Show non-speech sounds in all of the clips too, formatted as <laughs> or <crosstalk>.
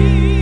Oh,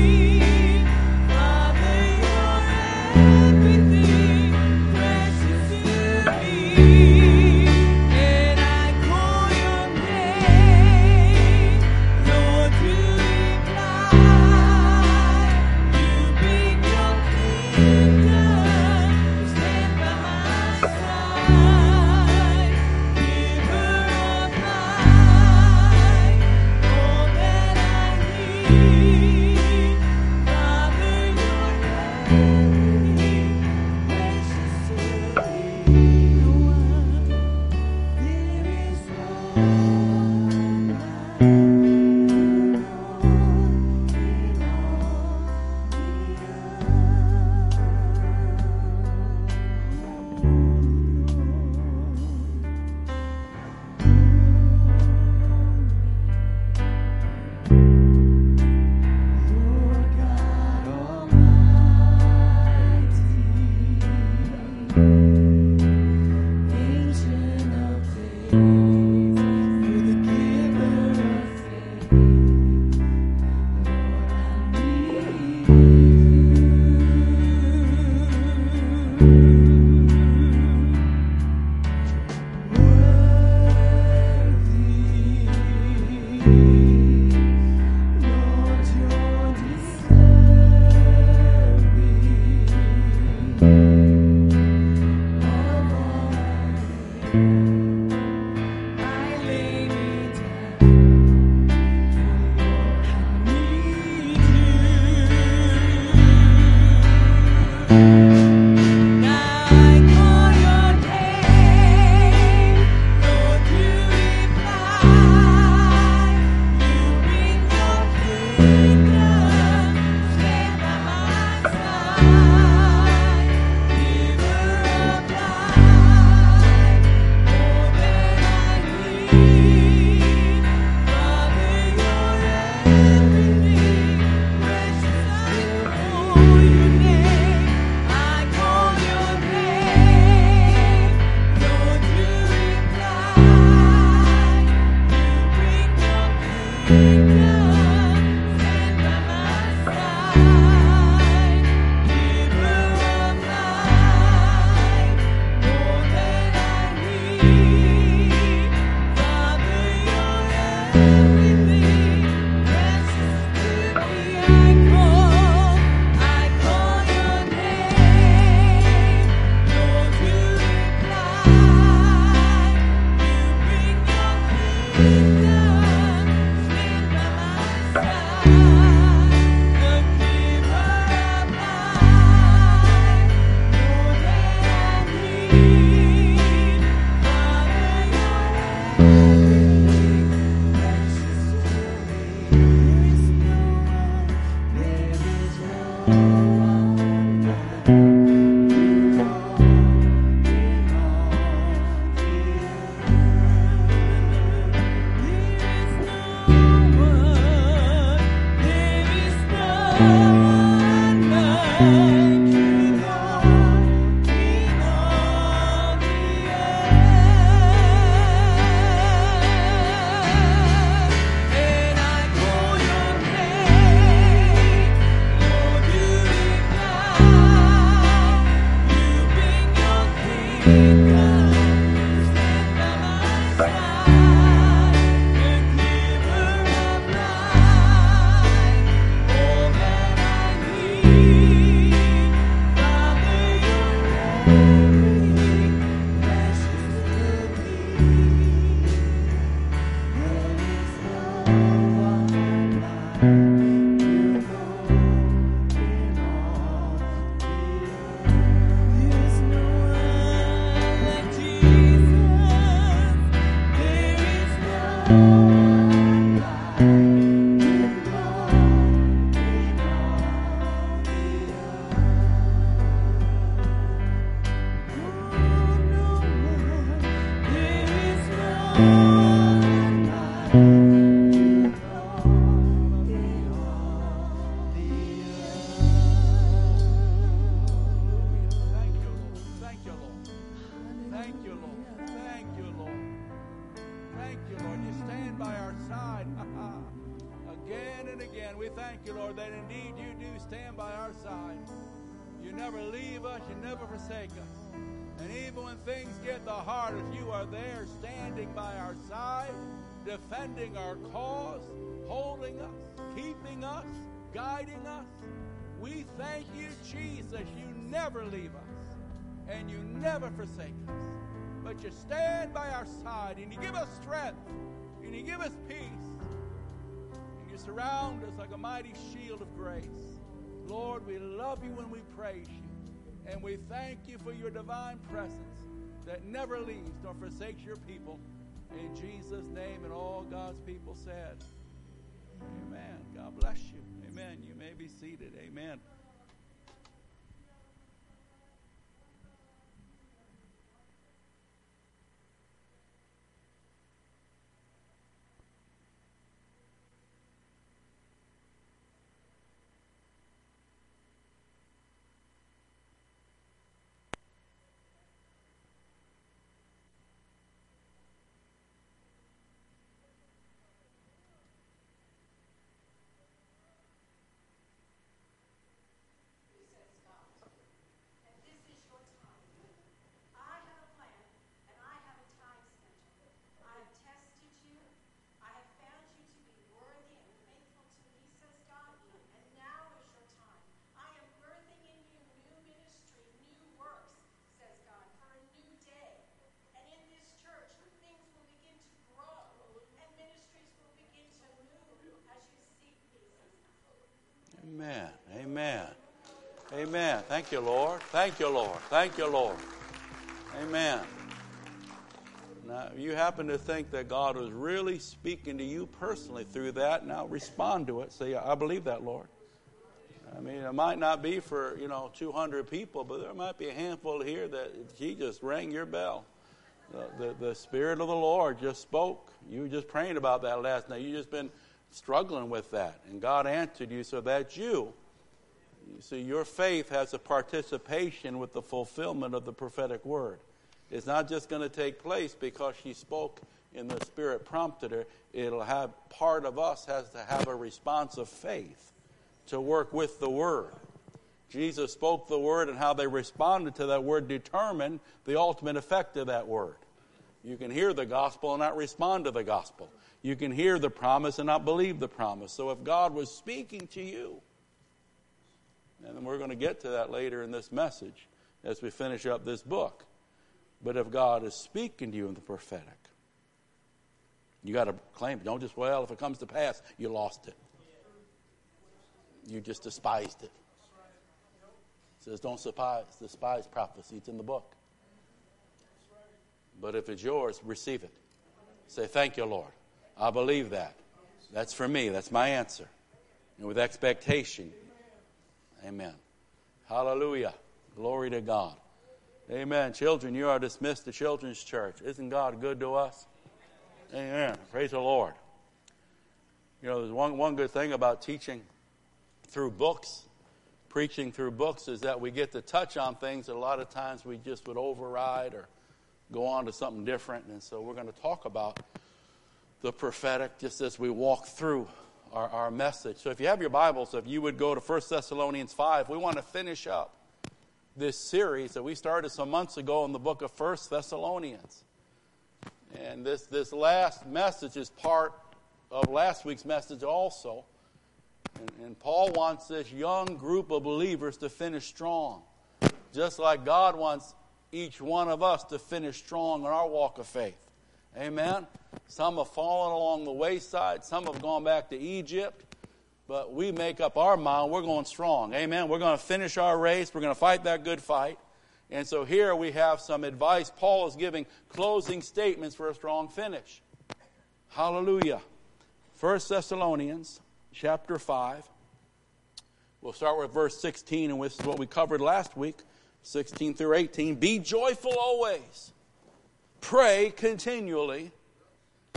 the hardest, you are there standing by our side, defending our cause, holding us, keeping us, guiding us. We thank you, Jesus. You never leave us and you never forsake us. But you stand by our side and you give us strength and you give us peace and you surround us like a mighty shield of grace. Lord, we love you and we praise you. And we thank you for your divine presence that never leaves nor forsakes your people. In Jesus' name, and all God's people said, Amen. God bless you. Amen. You may be seated. Amen. says God. And this is your time. I have a plan, and I have a time schedule. I have tested you. I have found you to be worthy and faithful to me, says God. And now is your time. I am birthing in you new ministry, new works, says God, for a new day. And in this church, things will begin to grow, and ministries will begin to move as you seek me, says God. Amen. Amen. Amen. Thank you, Lord. Thank you, Lord. Thank you, Lord. Amen. Now, if you happen to think that God was really speaking to you personally through that, now respond to it. Say, I believe that, Lord. I mean, it might not be for, you know, 200 people, but there might be a handful here that He just rang your bell. The, the, the Spirit of the Lord just spoke. You were just praying about that last night. you just been struggling with that. And God answered you so that you, you see, your faith has a participation with the fulfillment of the prophetic word. It's not just going to take place because she spoke and the Spirit prompted her. It'll have part of us has to have a response of faith to work with the word. Jesus spoke the word, and how they responded to that word determined the ultimate effect of that word. You can hear the gospel and not respond to the gospel. You can hear the promise and not believe the promise. So if God was speaking to you, and we're going to get to that later in this message as we finish up this book. But if God is speaking to you in the prophetic, you got to claim it. Don't just, well, if it comes to pass, you lost it. You just despised it. It says, don't despise, despise prophecy. It's in the book. But if it's yours, receive it. Say, thank you, Lord. I believe that. That's for me. That's my answer. And with expectation, Amen. Hallelujah. Glory to God. Amen. Children, you are dismissed to Children's Church. Isn't God good to us? Amen. Praise the Lord. You know, there's one, one good thing about teaching through books, preaching through books, is that we get to touch on things that a lot of times we just would override or go on to something different. And so we're going to talk about the prophetic just as we walk through our, our message. So if you have your Bibles, if you would go to 1 Thessalonians 5, we want to finish up this series that we started some months ago in the book of 1 Thessalonians. And this, this last message is part of last week's message also. And, and Paul wants this young group of believers to finish strong, just like God wants each one of us to finish strong in our walk of faith. Amen. Some have fallen along the wayside. Some have gone back to Egypt. But we make up our mind. We're going strong. Amen. We're going to finish our race. We're going to fight that good fight. And so here we have some advice. Paul is giving closing statements for a strong finish. Hallelujah. First Thessalonians chapter 5. We'll start with verse 16, and this is what we covered last week 16 through 18. Be joyful always, pray continually,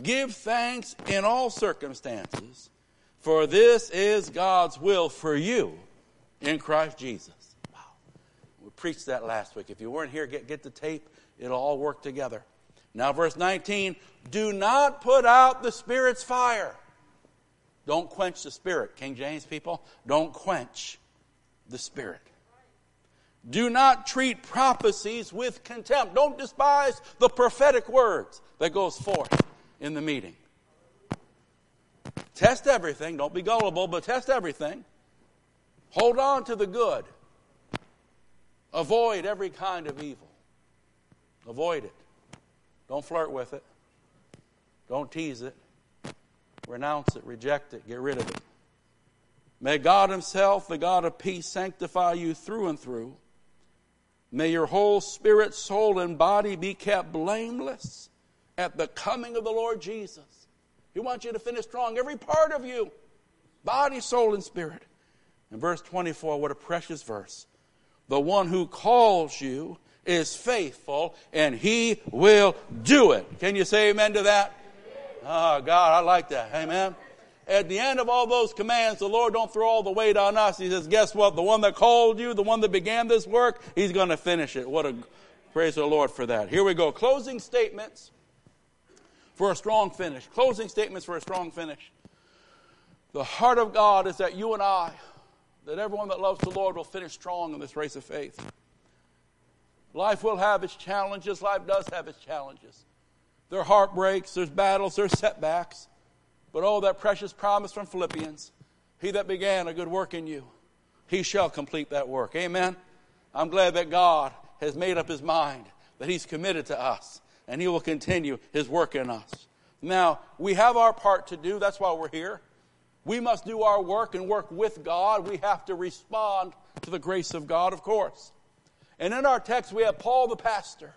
give thanks in all circumstances, for this is God's will for you in Christ Jesus. Wow. We preached that last week. If you weren't here, get, get the tape, it'll all work together. Now, verse 19 do not put out the Spirit's fire. Don't quench the spirit. King James people, don't quench the spirit. Do not treat prophecies with contempt. Don't despise the prophetic words that goes forth in the meeting. Test everything. Don't be gullible, but test everything. Hold on to the good. Avoid every kind of evil. Avoid it. Don't flirt with it. Don't tease it. Renounce it. Reject it. Get rid of it. May God Himself, the God of peace, sanctify you through and through. May your whole spirit, soul, and body be kept blameless at the coming of the Lord Jesus. He wants you to finish strong, every part of you body, soul, and spirit. In verse 24, what a precious verse. The one who calls you is faithful, and he will do it. Can you say amen to that? Oh, God, I like that. Amen. At the end of all those commands, the Lord don't throw all the weight on us. He says, guess what? The one that called you, the one that began this work, he's going to finish it. What a praise the Lord for that. Here we go. Closing statements for a strong finish. Closing statements for a strong finish. The heart of God is that you and I, that everyone that loves the Lord will finish strong in this race of faith. Life will have its challenges. Life does have its challenges. There are heartbreaks, there's battles, there's setbacks. But oh, that precious promise from Philippians He that began a good work in you, he shall complete that work. Amen. I'm glad that God has made up his mind that he's committed to us and he will continue his work in us. Now, we have our part to do. That's why we're here. We must do our work and work with God. We have to respond to the grace of God, of course. And in our text, we have Paul the pastor,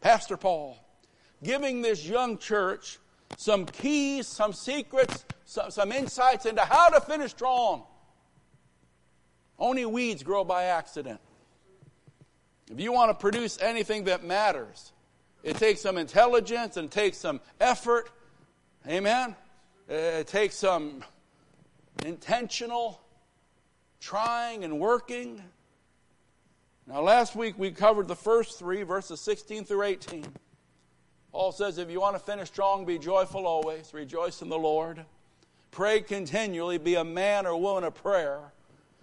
Pastor Paul, giving this young church some keys, some secrets, some, some insights into how to finish strong. Only weeds grow by accident. If you want to produce anything that matters, it takes some intelligence and takes some effort. Amen. It takes some intentional trying and working. Now, last week we covered the first three, verses 16 through 18. Paul says, if you want to finish strong, be joyful always, rejoice in the Lord. Pray continually, be a man or woman of prayer,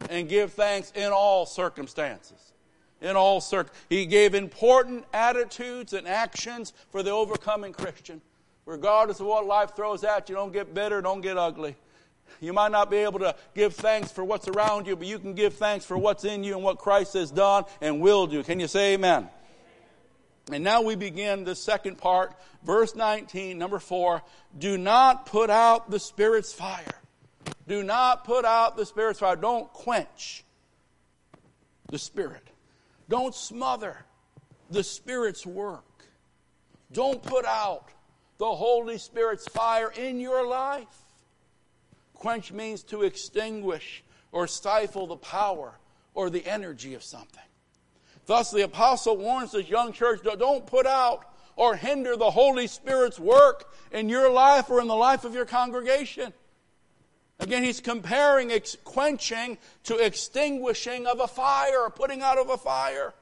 and give thanks in all circumstances. In all cir- he gave important attitudes and actions for the overcoming Christian. Regardless of what life throws at you, don't get bitter, don't get ugly. You might not be able to give thanks for what's around you, but you can give thanks for what's in you and what Christ has done and will do. Can you say amen? And now we begin the second part, verse 19, number 4. Do not put out the Spirit's fire. Do not put out the Spirit's fire. Don't quench the Spirit. Don't smother the Spirit's work. Don't put out the Holy Spirit's fire in your life. Quench means to extinguish or stifle the power or the energy of something. Thus, the apostle warns this young church don't put out or hinder the Holy Spirit's work in your life or in the life of your congregation. Again, he's comparing quenching to extinguishing of a fire or putting out of a fire.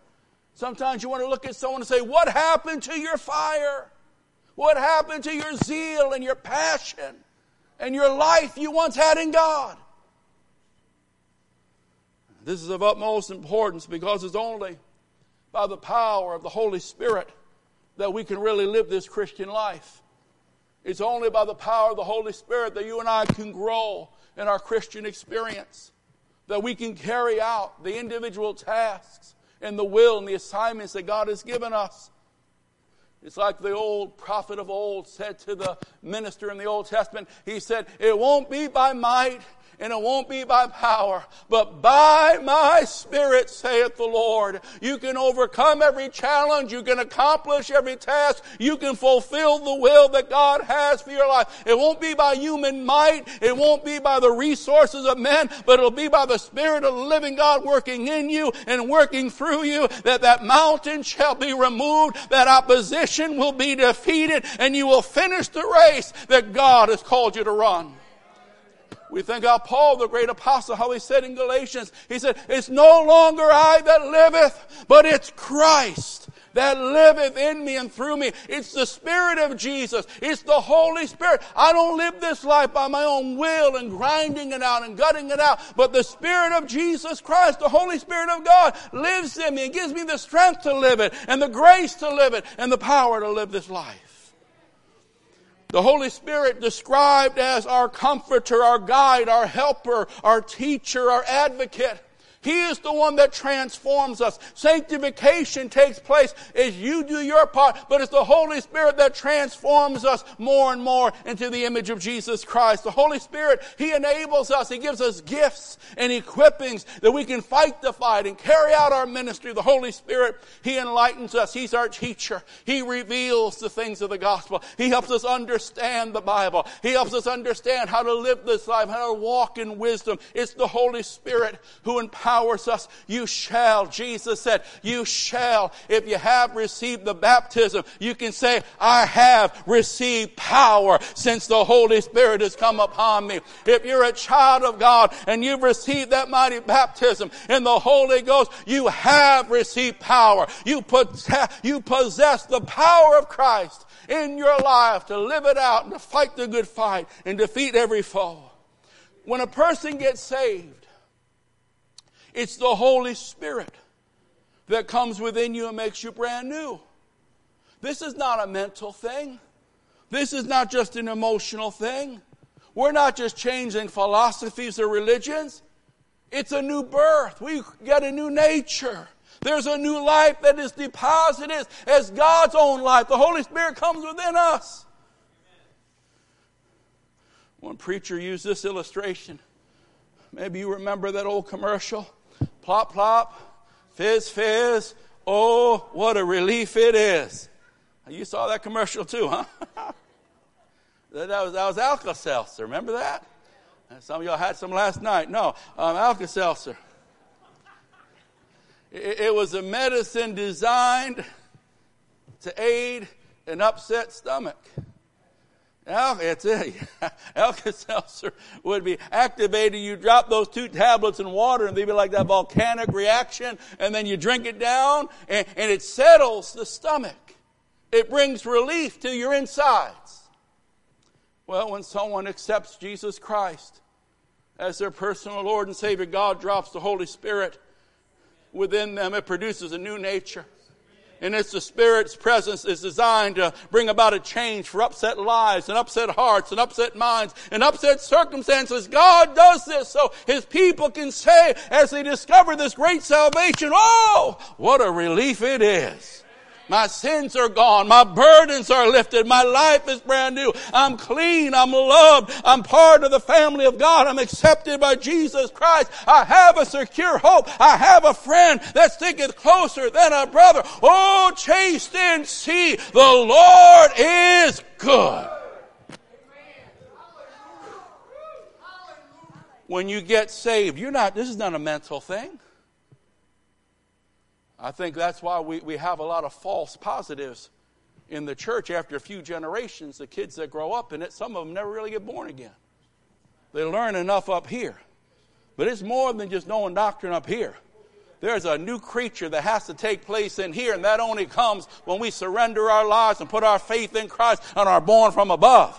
Sometimes you want to look at someone and say, What happened to your fire? What happened to your zeal and your passion and your life you once had in God? This is of utmost importance because it's only by the power of the Holy Spirit that we can really live this Christian life. It's only by the power of the Holy Spirit that you and I can grow in our Christian experience, that we can carry out the individual tasks and the will and the assignments that God has given us. It's like the old prophet of old said to the minister in the Old Testament. He said, It won't be by might, and it won't be by power, but by my Spirit, saith the Lord. You can overcome every challenge. You can accomplish every task. You can fulfill the will that God has for your life. It won't be by human might. It won't be by the resources of men, but it'll be by the Spirit of the living God working in you and working through you that that mountain shall be removed, that opposition will be defeated, and you will finish the race that God has called you to run. We think of Paul, the great apostle, how he said in Galatians, he said, It's no longer I that liveth, but it's Christ that liveth in me and through me. It's the Spirit of Jesus. It's the Holy Spirit. I don't live this life by my own will and grinding it out and gutting it out, but the Spirit of Jesus Christ, the Holy Spirit of God, lives in me and gives me the strength to live it and the grace to live it and the power to live this life. The Holy Spirit described as our comforter, our guide, our helper, our teacher, our advocate. He is the one that transforms us. Sanctification takes place as you do your part, but it's the Holy Spirit that transforms us more and more into the image of Jesus Christ. The Holy Spirit, He enables us. He gives us gifts and equippings that we can fight the fight and carry out our ministry. The Holy Spirit, He enlightens us. He's our teacher. He reveals the things of the gospel. He helps us understand the Bible. He helps us understand how to live this life, how to walk in wisdom. It's the Holy Spirit who empowers empowers us. You shall. Jesus said, you shall. If you have received the baptism, you can say, I have received power since the Holy Spirit has come upon me. If you're a child of God and you've received that mighty baptism in the Holy Ghost, you have received power. You, you possess the power of Christ in your life to live it out and to fight the good fight and defeat every foe. When a person gets saved, it's the Holy Spirit that comes within you and makes you brand new. This is not a mental thing. This is not just an emotional thing. We're not just changing philosophies or religions. It's a new birth. We get a new nature. There's a new life that is deposited as God's own life. The Holy Spirit comes within us. One preacher used this illustration. Maybe you remember that old commercial plop, plop, fizz, fizz. Oh, what a relief it is. You saw that commercial too, huh? <laughs> that, was, that was Alka-Seltzer. Remember that? Some of y'all had some last night. No, um, Alka-Seltzer. It, it was a medicine designed to aid an upset stomach. Al- it's it. <laughs> Alka-Seltzer would be activated. You drop those two tablets in water and they'd be like that volcanic reaction and then you drink it down and, and it settles the stomach. It brings relief to your insides. Well, when someone accepts Jesus Christ as their personal Lord and Savior, God drops the Holy Spirit within them. It produces a new nature and it's the Spirit's presence is designed to bring about a change for upset lives and upset hearts and upset minds and upset circumstances. God does this so His people can say as they discover this great salvation, oh, what a relief it is. My sins are gone. My burdens are lifted. My life is brand new. I'm clean. I'm loved. I'm part of the family of God. I'm accepted by Jesus Christ. I have a secure hope. I have a friend that sticketh closer than a brother. Oh, taste and see the Lord is good. When you get saved, you're not, this is not a mental thing. I think that's why we, we have a lot of false positives in the church after a few generations. The kids that grow up in it, some of them never really get born again. They learn enough up here. But it's more than just knowing doctrine up here. There's a new creature that has to take place in here, and that only comes when we surrender our lives and put our faith in Christ and are born from above.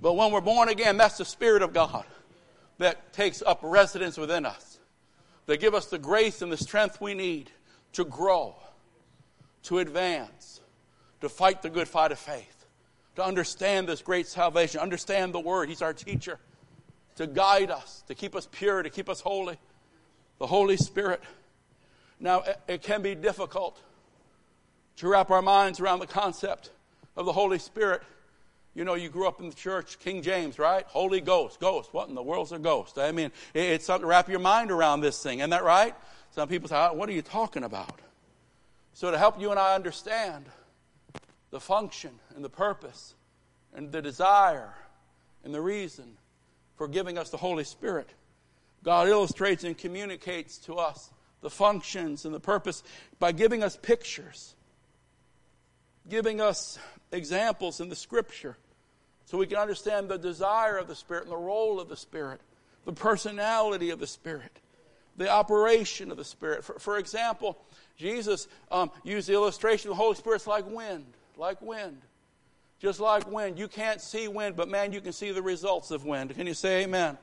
But when we're born again, that's the Spirit of God that takes up residence within us that give us the grace and the strength we need to grow, to advance, to fight the good fight of faith, to understand this great salvation, understand the Word. He's our teacher, to guide us, to keep us pure, to keep us holy. The Holy Spirit. Now, it can be difficult to wrap our minds around the concept of the Holy Spirit you know, you grew up in the church, King James, right? Holy Ghost, Ghost. What in the world's a ghost? I mean, it's something to wrap your mind around this thing. Isn't that right? Some people say, ah, What are you talking about? So, to help you and I understand the function and the purpose and the desire and the reason for giving us the Holy Spirit, God illustrates and communicates to us the functions and the purpose by giving us pictures, giving us examples in the scripture so we can understand the desire of the Spirit and the role of the Spirit, the personality of the Spirit, the operation of the Spirit. For, for example, Jesus um, used the illustration the Holy Spirit's like wind, like wind. Just like wind. You can't see wind, but man, you can see the results of wind. Can you say amen?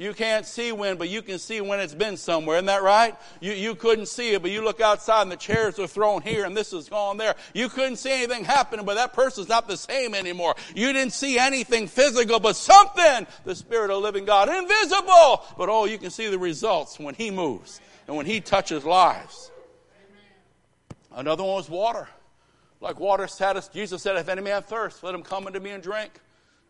You can't see when, but you can see when it's been somewhere. Isn't that right? You, you couldn't see it, but you look outside and the chairs are thrown here and this is gone there. You couldn't see anything happening, but that person's not the same anymore. You didn't see anything physical, but something, the Spirit of living God, invisible. But oh, you can see the results when He moves and when He touches lives. Another one was water. Like water status, Jesus said, if any man thirst, let him come unto me and drink.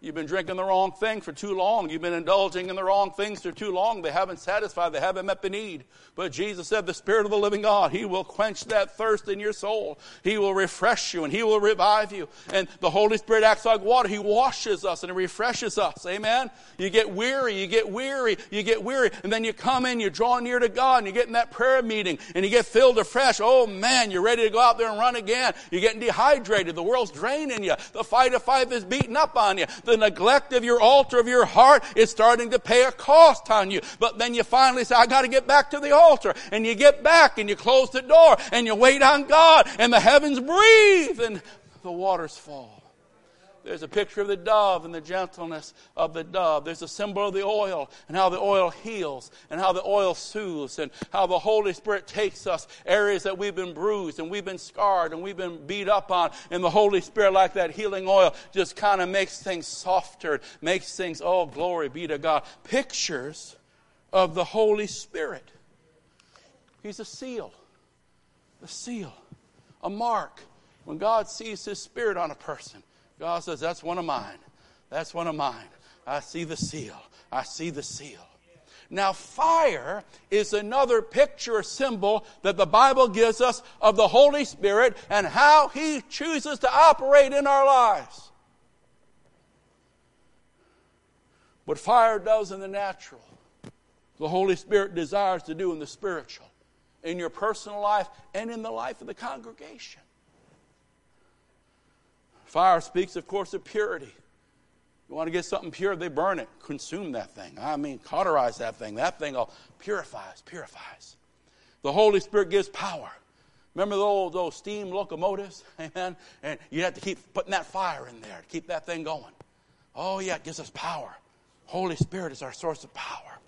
You've been drinking the wrong thing for too long. You've been indulging in the wrong things for too long. They haven't satisfied. They haven't met the need. But Jesus said, the Spirit of the living God, He will quench that thirst in your soul. He will refresh you and He will revive you. And the Holy Spirit acts like water. He washes us and He refreshes us. Amen? You get weary, you get weary, you get weary. And then you come in, you draw near to God and you get in that prayer meeting and you get filled afresh. Oh man, you're ready to go out there and run again. You're getting dehydrated. The world's draining you. The fight of fight is beating up on you neglect of your altar of your heart is starting to pay a cost on you. But then you finally say, I got to get back to the altar. And you get back and you close the door and you wait on God and the heavens breathe and the waters fall. There's a picture of the dove and the gentleness of the dove. There's a symbol of the oil and how the oil heals and how the oil soothes and how the Holy Spirit takes us areas that we've been bruised and we've been scarred and we've been beat up on. And the Holy Spirit, like that healing oil, just kind of makes things softer, makes things, oh, glory be to God. Pictures of the Holy Spirit. He's a seal, a seal, a mark. When God sees His Spirit on a person, God says, That's one of mine. That's one of mine. I see the seal. I see the seal. Now, fire is another picture symbol that the Bible gives us of the Holy Spirit and how He chooses to operate in our lives. What fire does in the natural, the Holy Spirit desires to do in the spiritual, in your personal life and in the life of the congregation. Fire speaks, of course, of purity. You want to get something pure, they burn it, consume that thing. I mean, cauterize that thing. That thing all purifies, purifies. The Holy Spirit gives power. Remember those, those steam locomotives? <laughs> Amen? And you have to keep putting that fire in there to keep that thing going. Oh, yeah, it gives us power. Holy Spirit is our source of power.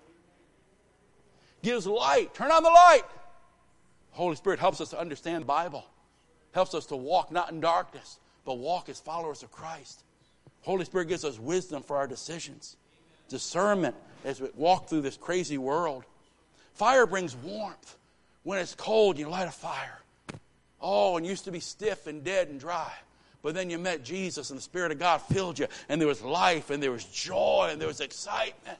Gives light. Turn on the light. Holy Spirit helps us to understand the Bible. Helps us to walk not in darkness, but walk as followers of Christ. Holy Spirit gives us wisdom for our decisions, discernment as we walk through this crazy world. Fire brings warmth. When it's cold, you light a fire. Oh, and used to be stiff and dead and dry. But then you met Jesus and the Spirit of God filled you, and there was life, and there was joy, and there was excitement.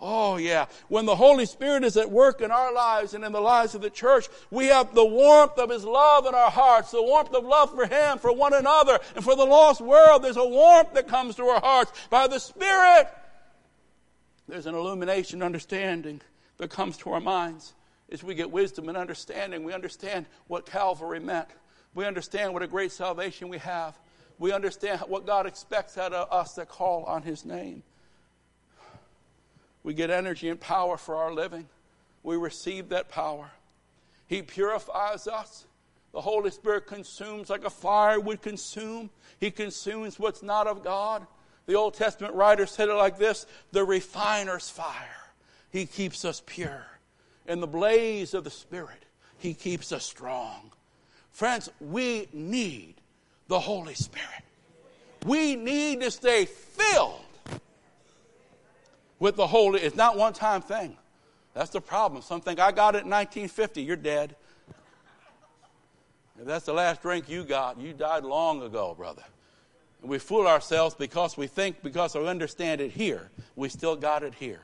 Oh, yeah. When the Holy Spirit is at work in our lives and in the lives of the church, we have the warmth of His love in our hearts, the warmth of love for Him, for one another, and for the lost world. There's a warmth that comes to our hearts by the Spirit. There's an illumination, understanding that comes to our minds as we get wisdom and understanding. We understand what Calvary meant. We understand what a great salvation we have. We understand what God expects out of us that call on His name. We get energy and power for our living. We receive that power. He purifies us. The Holy Spirit consumes like a fire would consume. He consumes what's not of God. The Old Testament writer said it like this the refiner's fire. He keeps us pure. In the blaze of the Spirit, He keeps us strong. Friends, we need the Holy Spirit. We need to stay filled with the Holy. It's not one time thing. That's the problem. Some think I got it in 1950. You're dead. If that's the last drink you got, you died long ago, brother. And we fool ourselves because we think, because we understand it here, we still got it here.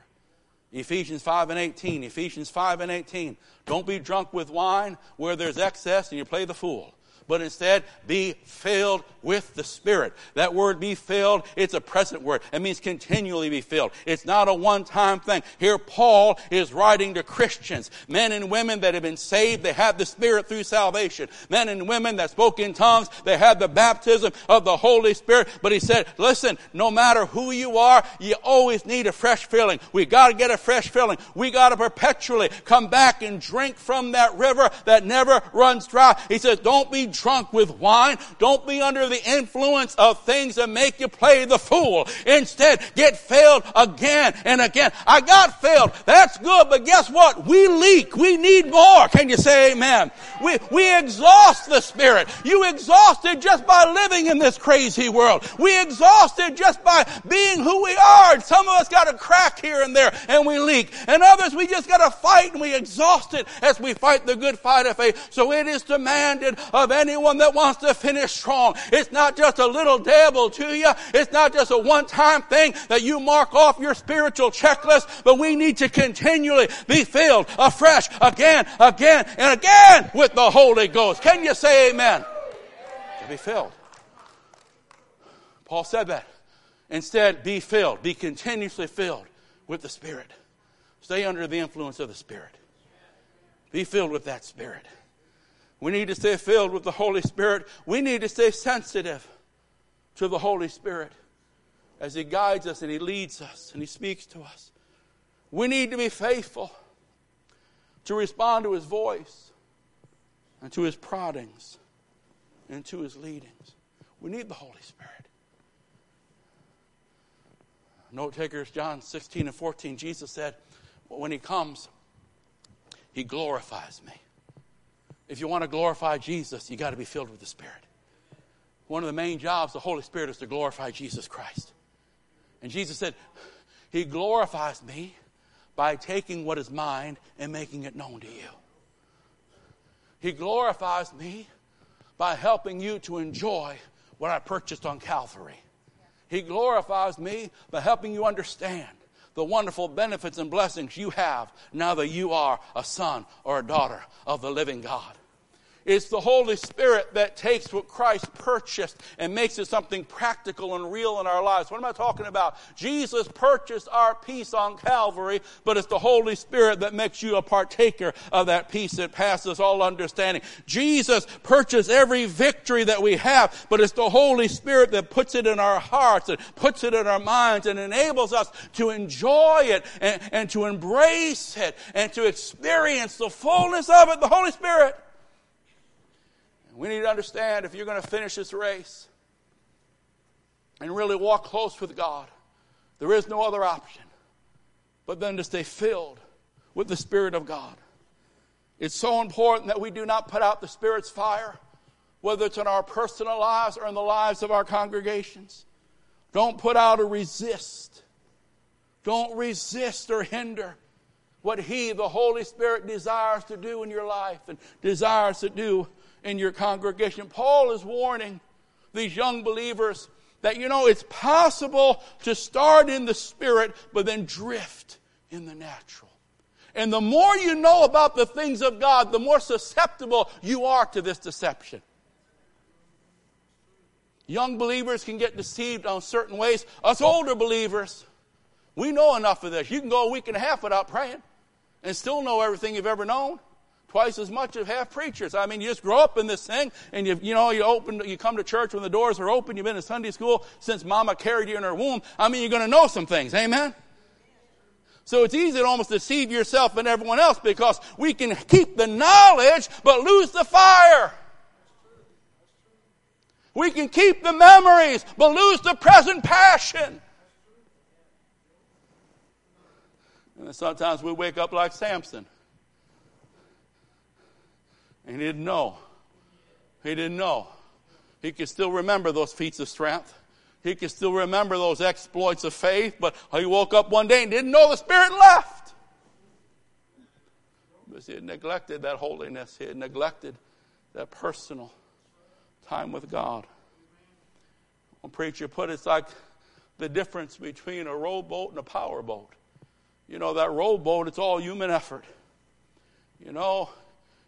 Ephesians 5 and 18. Ephesians 5 and 18. Don't be drunk with wine where there's excess and you play the fool but instead be filled with the Spirit. That word be filled, it's a present word. It means continually be filled. It's not a one time thing. Here, Paul is writing to Christians, men and women that have been saved, they have the Spirit through salvation. Men and women that spoke in tongues, they have the baptism of the Holy Spirit. But he said, listen, no matter who you are, you always need a fresh filling. We got to get a fresh filling. We got to perpetually come back and drink from that river that never runs dry. He says, don't be drunk with wine. Don't be under the influence of things that make you play the fool. Instead, get filled again and again. I got filled. That's good, but guess what? We leak. We need more. Can you say amen? We, we exhaust the Spirit. You exhausted just by living in this crazy world. We exhausted just by being who we are. And some of us got a crack here and there and we leak. And others we just got to fight and we exhaust it as we fight the good fight of faith. So it is demanded of anyone that wants to finish strong. It's not just a little dabble to you. It's not just a one-time thing that you mark off your spiritual checklist, but we need to continually be filled afresh again, again, and again with the Holy Ghost. Can you say amen? To be filled. Paul said that. Instead, be filled, be continuously filled with the Spirit. Stay under the influence of the Spirit. Be filled with that Spirit. We need to stay filled with the Holy Spirit. We need to stay sensitive to the Holy Spirit as He guides us and He leads us and He speaks to us. We need to be faithful to respond to His voice and to His proddings and to His leadings. We need the Holy Spirit. Note takers, John 16 and 14, Jesus said, when He comes, He glorifies me. If you want to glorify Jesus, you got to be filled with the Spirit. One of the main jobs of the Holy Spirit is to glorify Jesus Christ. And Jesus said, He glorifies me by taking what is mine and making it known to you. He glorifies me by helping you to enjoy what I purchased on Calvary. He glorifies me by helping you understand the wonderful benefits and blessings you have now that you are a son or a daughter of the living God. It's the Holy Spirit that takes what Christ purchased and makes it something practical and real in our lives. What am I talking about? Jesus purchased our peace on Calvary, but it's the Holy Spirit that makes you a partaker of that peace that passes all understanding. Jesus purchased every victory that we have, but it's the Holy Spirit that puts it in our hearts and puts it in our minds and enables us to enjoy it and, and to embrace it and to experience the fullness of it, the Holy Spirit. We need to understand if you're going to finish this race and really walk close with God, there is no other option but then to stay filled with the Spirit of God. It's so important that we do not put out the Spirit's fire, whether it's in our personal lives or in the lives of our congregations. Don't put out or resist. Don't resist or hinder what He, the Holy Spirit, desires to do in your life and desires to do in your congregation. Paul is warning these young believers that, you know, it's possible to start in the spirit, but then drift in the natural. And the more you know about the things of God, the more susceptible you are to this deception. Young believers can get deceived on certain ways. Us older believers, we know enough of this. You can go a week and a half without praying and still know everything you've ever known twice as much as half preachers. I mean, you just grow up in this thing, and you you know you open you come to church when the doors are open. You've been in Sunday school since Mama carried you in her womb. I mean, you're going to know some things. Amen. So it's easy to almost deceive yourself and everyone else because we can keep the knowledge but lose the fire. We can keep the memories but lose the present passion. And sometimes we wake up like Samson. And he didn't know. He didn't know. He could still remember those feats of strength. He could still remember those exploits of faith, but he woke up one day and didn't know the Spirit left. Because he had neglected that holiness. He had neglected that personal time with God. One preacher put it, it's like the difference between a rowboat and a powerboat. You know, that rowboat, it's all human effort. You know,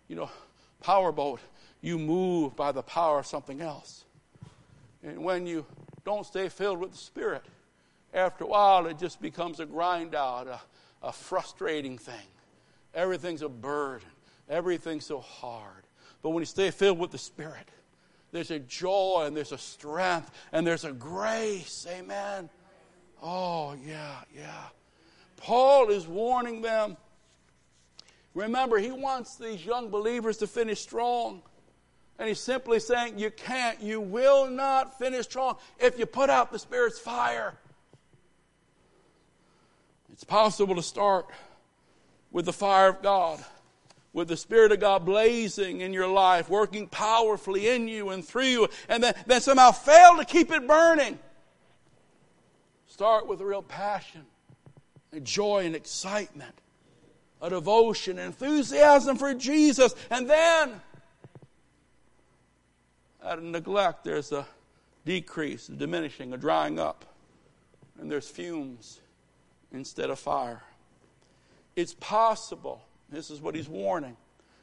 you know, powerboat. you move by the power of something else. And when you don't stay filled with the Spirit, after a while it just becomes a grind out, a, a frustrating thing. Everything's a burden, everything's so hard. But when you stay filled with the Spirit, there's a joy and there's a strength and there's a grace. Amen. Oh, yeah, yeah. Paul is warning them. Remember, he wants these young believers to finish strong. And he's simply saying, You can't, you will not finish strong if you put out the Spirit's fire. It's possible to start with the fire of God, with the Spirit of God blazing in your life, working powerfully in you and through you, and then, then somehow fail to keep it burning. Start with a real passion, and joy and excitement, a devotion, enthusiasm for Jesus, and then out of neglect, there's a decrease, a diminishing, a drying up, and there's fumes instead of fire. It's possible. This is what he's warning.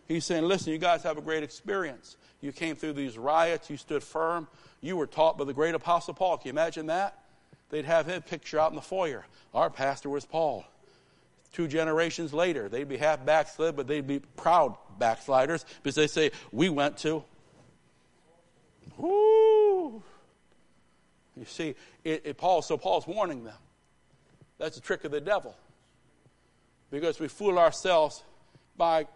He's saying, listen, you guys have a great experience. You came through these riots, you stood firm, you were taught by the great Apostle Paul. Can you imagine that? They'd have his picture out in the foyer. Our pastor was Paul. Two generations later, they'd be half backslid, but they'd be proud backsliders because they say, We went to. Whoo! You see, it, it, Paul, so Paul's warning them. That's a trick of the devil. Because we fool ourselves by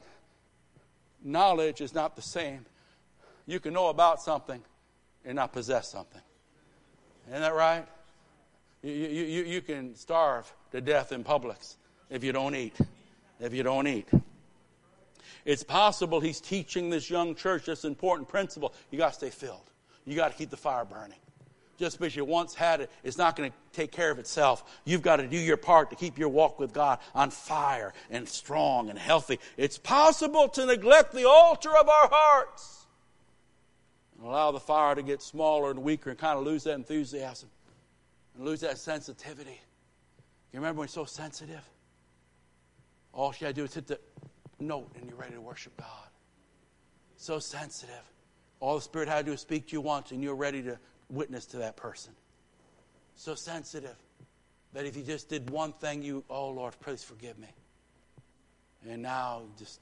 knowledge is not the same. You can know about something and not possess something. Isn't that right? You, you, you, you can starve to death in Publix if you don't eat. If you don't eat. It's possible he's teaching this young church this important principle. You got to stay filled. You got to keep the fire burning. Just because you once had it, it's not going to take care of itself. You've got to do your part to keep your walk with God on fire and strong and healthy. It's possible to neglect the altar of our hearts and allow the fire to get smaller and weaker and kind of lose that enthusiasm and lose that sensitivity. You remember when you're so sensitive? All you got to do is hit the note and you're ready to worship God. So sensitive. All the Spirit had to do is speak to you once and you're ready to witness to that person. So sensitive that if you just did one thing, you, oh Lord, please forgive me. And now just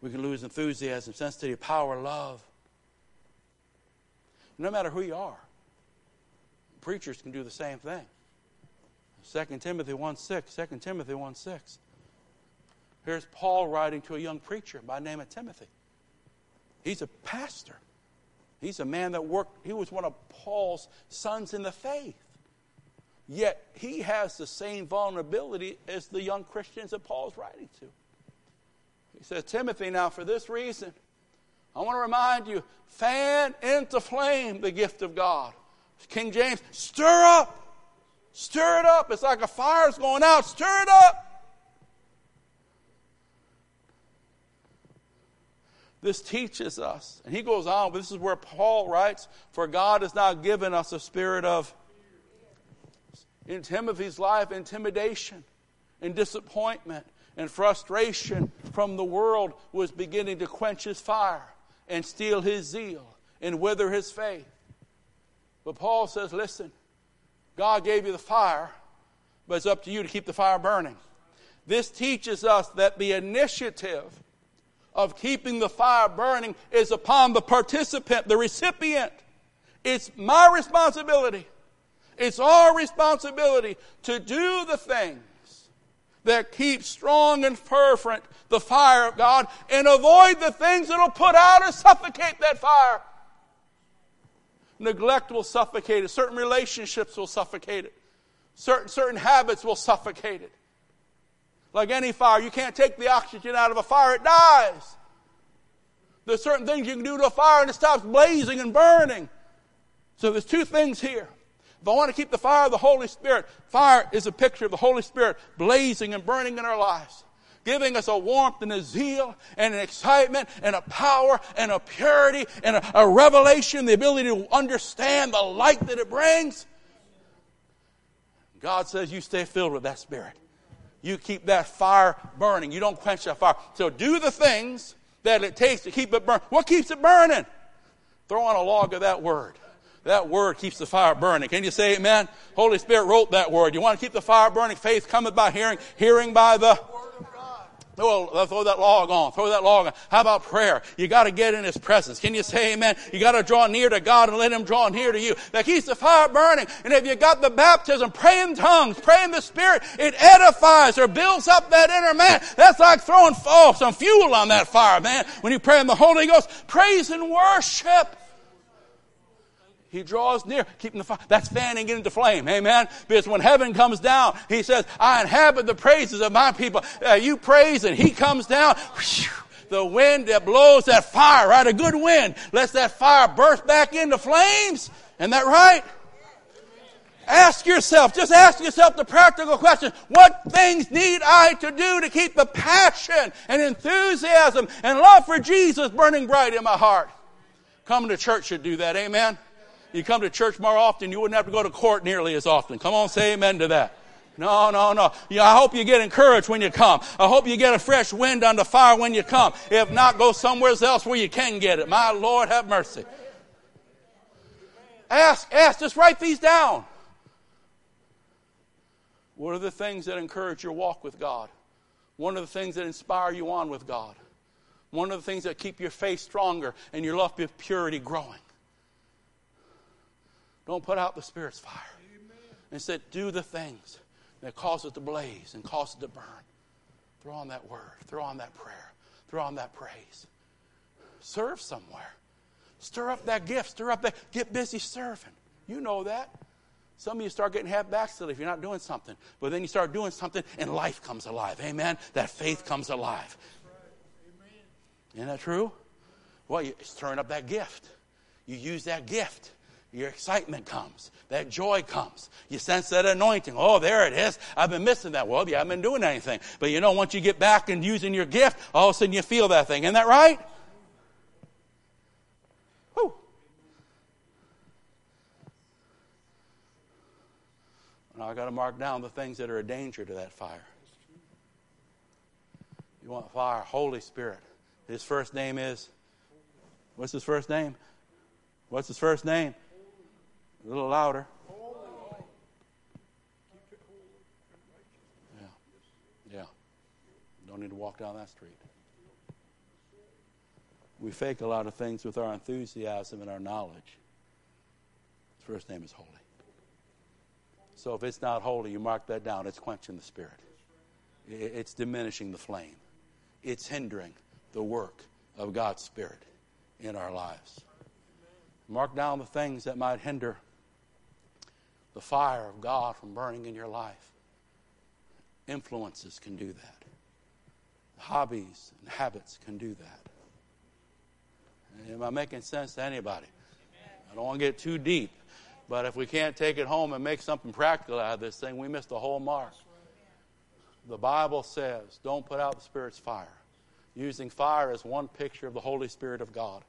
we can lose enthusiasm, sensitivity, power, love. No matter who you are. Preachers can do the same thing. 2 Timothy 1 6. 2 Timothy 1 6. Here's Paul writing to a young preacher by name of Timothy. He's a pastor. He's a man that worked, he was one of Paul's sons in the faith. Yet he has the same vulnerability as the young Christians that Paul's writing to. He says, Timothy, now for this reason, I want to remind you fan into flame the gift of God. King James, stir up. Stir it up. It's like a fire's going out. Stir it up. This teaches us. And he goes on, this is where Paul writes, For God has not given us a spirit of, in Timothy's life, intimidation and disappointment and frustration from the world was beginning to quench his fire and steal his zeal and wither his faith. But Paul says, listen, God gave you the fire, but it's up to you to keep the fire burning. This teaches us that the initiative of keeping the fire burning is upon the participant, the recipient. It's my responsibility. It's our responsibility to do the things that keep strong and fervent the fire of God and avoid the things that'll put out or suffocate that fire. Neglect will suffocate it. Certain relationships will suffocate it. Certain, certain habits will suffocate it. Like any fire, you can't take the oxygen out of a fire, it dies. There's certain things you can do to a fire and it stops blazing and burning. So there's two things here. If I want to keep the fire of the Holy Spirit, fire is a picture of the Holy Spirit blazing and burning in our lives, giving us a warmth and a zeal and an excitement and a power and a purity and a, a revelation, the ability to understand the light that it brings. God says you stay filled with that Spirit you keep that fire burning. You don't quench that fire. So do the things that it takes to keep it burning. What keeps it burning? Throw on a log of that word. That word keeps the fire burning. Can you say amen? Holy Spirit wrote that word. You want to keep the fire burning? Faith cometh by hearing, hearing by the well, uh, throw that log on. Throw that log on. How about prayer? You got to get in His presence. Can you say amen? You got to draw near to God and let Him draw near to you. That keeps the fire burning. And if you got the baptism, pray in tongues, pray in the Spirit, it edifies or builds up that inner man. That's like throwing oh, some fuel on that fire, man. When you pray in the Holy Ghost, praise and worship. He draws near, keeping the fire. That's fanning it into flame. Amen. Because when heaven comes down, he says, I inhabit the praises of my people. Uh, you praise and he comes down. Whew, the wind that blows that fire, right? A good wind lets that fire burst back into flames. Isn't that right? Ask yourself, just ask yourself the practical question, what things need I to do to keep the passion and enthusiasm and love for Jesus burning bright in my heart? Coming to church should do that, amen? You come to church more often, you wouldn't have to go to court nearly as often. Come on, say amen to that. No, no, no. Yeah, I hope you get encouraged when you come. I hope you get a fresh wind on the fire when you come. If not, go somewhere else where you can get it. My Lord, have mercy. Ask, ask, just write these down. What are the things that encourage your walk with God? One of the things that inspire you on with God. One of the things that keep your faith stronger and your love of purity growing. Don't put out the Spirit's fire. Instead, do the things that cause it to blaze and cause it to burn. Throw on that word, throw on that prayer, throw on that praise. Serve somewhere. Stir up that gift, stir up that, get busy serving. You know that. Some of you start getting half backslid if you're not doing something. But then you start doing something and life comes alive. Amen? That faith comes alive. Isn't that true? Well, you stirring up that gift. You use that gift your excitement comes. That joy comes. You sense that anointing. Oh, there it is. I've been missing that. Well, you haven't been doing anything. But you know, once you get back and using your gift, all of a sudden you feel that thing. Isn't that right? Whew. Now I got to mark down the things that are a danger to that fire. You want fire, Holy Spirit. His first name is, what's his first name? What's his first name? A little louder. Yeah. Yeah. Don't need to walk down that street. We fake a lot of things with our enthusiasm and our knowledge. His first name is holy. So if it's not holy, you mark that down. It's quenching the spirit. It's diminishing the flame. It's hindering the work of God's spirit in our lives. Mark down the things that might hinder the fire of God from burning in your life. Influences can do that. Hobbies and habits can do that. Am I making sense to anybody? I don't want to get too deep, but if we can't take it home and make something practical out of this thing, we missed the whole mark. The Bible says, don't put out the Spirit's fire. Using fire as one picture of the Holy Spirit of God.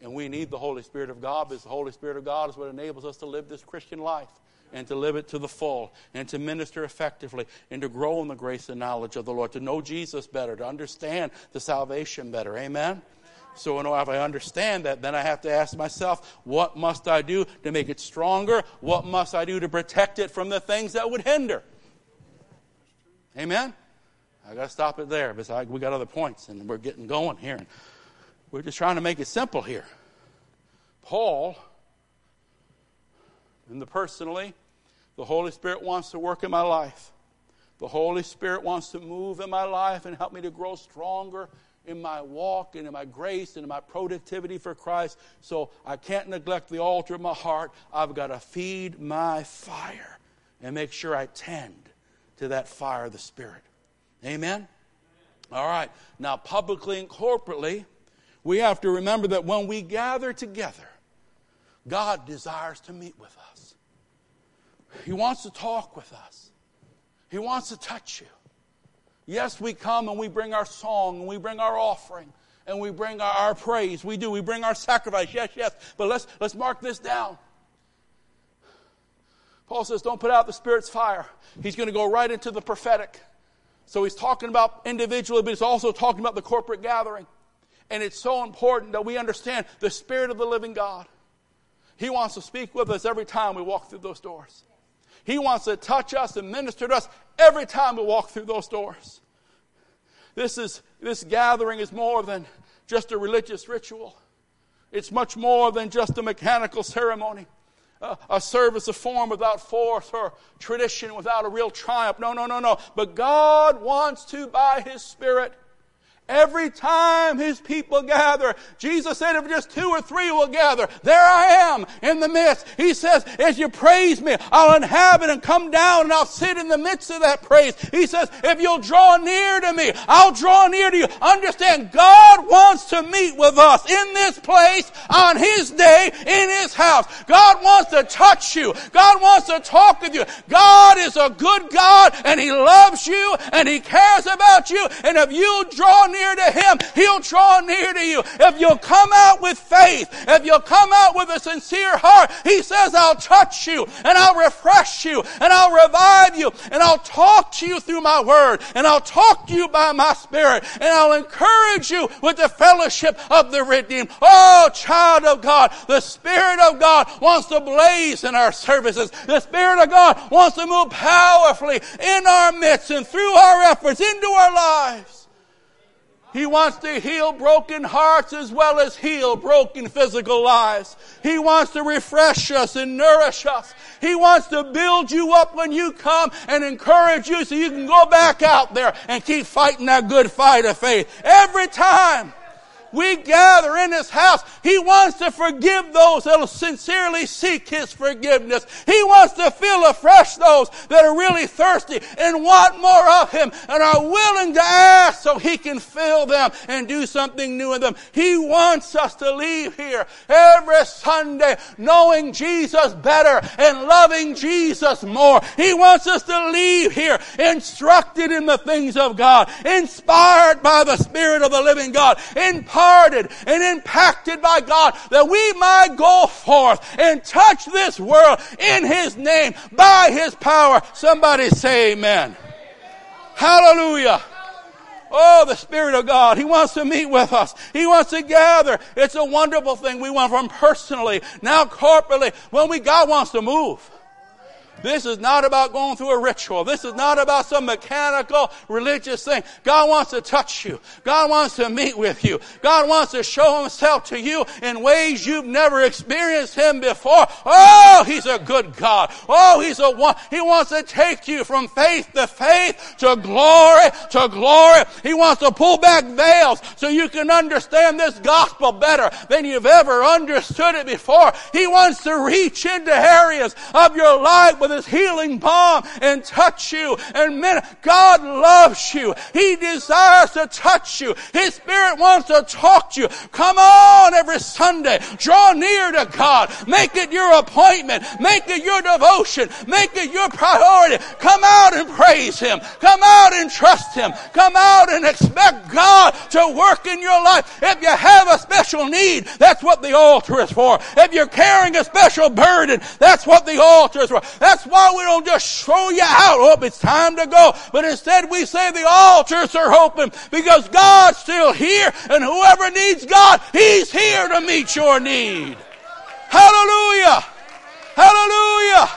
And we need the Holy Spirit of God because the Holy Spirit of God is what enables us to live this Christian life and to live it to the full and to minister effectively and to grow in the grace and knowledge of the Lord, to know Jesus better, to understand the salvation better. Amen? So if I understand that, then I have to ask myself, what must I do to make it stronger? What must I do to protect it from the things that would hinder? Amen? I got to stop it there because we got other points and we're getting going here. We're just trying to make it simple here. Paul and the personally, the Holy Spirit wants to work in my life. The Holy Spirit wants to move in my life and help me to grow stronger in my walk and in my grace and in my productivity for Christ. So I can't neglect the altar of my heart. I've got to feed my fire and make sure I tend to that fire of the Spirit. Amen? All right. Now, publicly and corporately, we have to remember that when we gather together, God desires to meet with us. He wants to talk with us. He wants to touch you. Yes, we come and we bring our song and we bring our offering and we bring our, our praise. We do. We bring our sacrifice. Yes, yes. But let's, let's mark this down. Paul says, don't put out the Spirit's fire. He's going to go right into the prophetic. So he's talking about individually, but he's also talking about the corporate gathering. And it's so important that we understand the Spirit of the living God. He wants to speak with us every time we walk through those doors. He wants to touch us and minister to us every time we walk through those doors. This, is, this gathering is more than just a religious ritual. It's much more than just a mechanical ceremony, a, service of form without force or tradition without a real triumph. No, no, no, no. But God wants to, by His Spirit, Every time his people gather, Jesus said, if just two or three will gather, there I am in the midst. He says, as you praise me, I'll inhabit and come down and I'll sit in the midst of that praise. He says, if you'll draw near to me, I'll draw near to you. Understand, God wants to meet with us in this place on his day in his house. God wants to touch you. God wants to talk with you. God is a good God and he loves you and he cares about you. And if you draw near near to Him, He'll draw near to you. If you'll come out with faith, if you'll come out with a sincere heart, He says, I'll touch you and I'll refresh you and I'll revive you and I'll talk to you through my word and I'll talk to you by my spirit and I'll encourage you with the fellowship of the redeemed. Oh, child of God, the Spirit of God wants to blaze in our services. The Spirit of God wants to move powerfully in our midst and through our efforts into our lives. He wants to heal broken hearts as well as heal broken physical lives. He wants to refresh us and nourish us. He wants to build you up when you come and encourage you so you can go back out there and keep fighting that good fight of faith. Every time we gather in His house, He wants to forgive those that will sincerely seek His forgiveness. He wants to fill afresh those that are really thirsty and want more of Him and are willing to ask so He can fill them and do something new in them. He wants us to leave here every Sunday knowing Jesus better and loving Jesus more. He wants us to leave here instructed in the things of God, inspired by the Spirit of the living God, and impacted by God that we might go forth and touch this world in His name by His power. Somebody say amen. Hallelujah. Oh, the Spirit of God. He wants to meet with us. He wants to gather. It's a wonderful thing. We want from personally, now corporately. When we, God wants to move. This is not about going through a ritual. This is not about some mechanical religious thing. God wants to touch you. God wants to meet with you. God wants to show himself to you in ways you've never experienced him before. Oh, he's a good God. Oh, he's a one. He wants to take you from faith to faith to glory to glory. He wants to pull back veils so you can understand this gospel better than you've ever understood it before. He wants to reach into areas of your life with his healing balm and touch you and min- God loves you. He desires to touch you. His spirit wants to talk to you. Come on every Sunday. Draw near to God. Make it your appointment. Make it your devotion. Make it your priority. Come out and praise Him. Come out and trust Him. Come out and expect God to work in your life. If you have a special need, that's what the altar is for. If you're carrying a special burden, that's what the altar is for. That's why we don't just throw you out. Oh, it's time to go. But instead we say the altars are open because God's still here and whoever needs God, He's here to meet your need. Hallelujah. Hallelujah.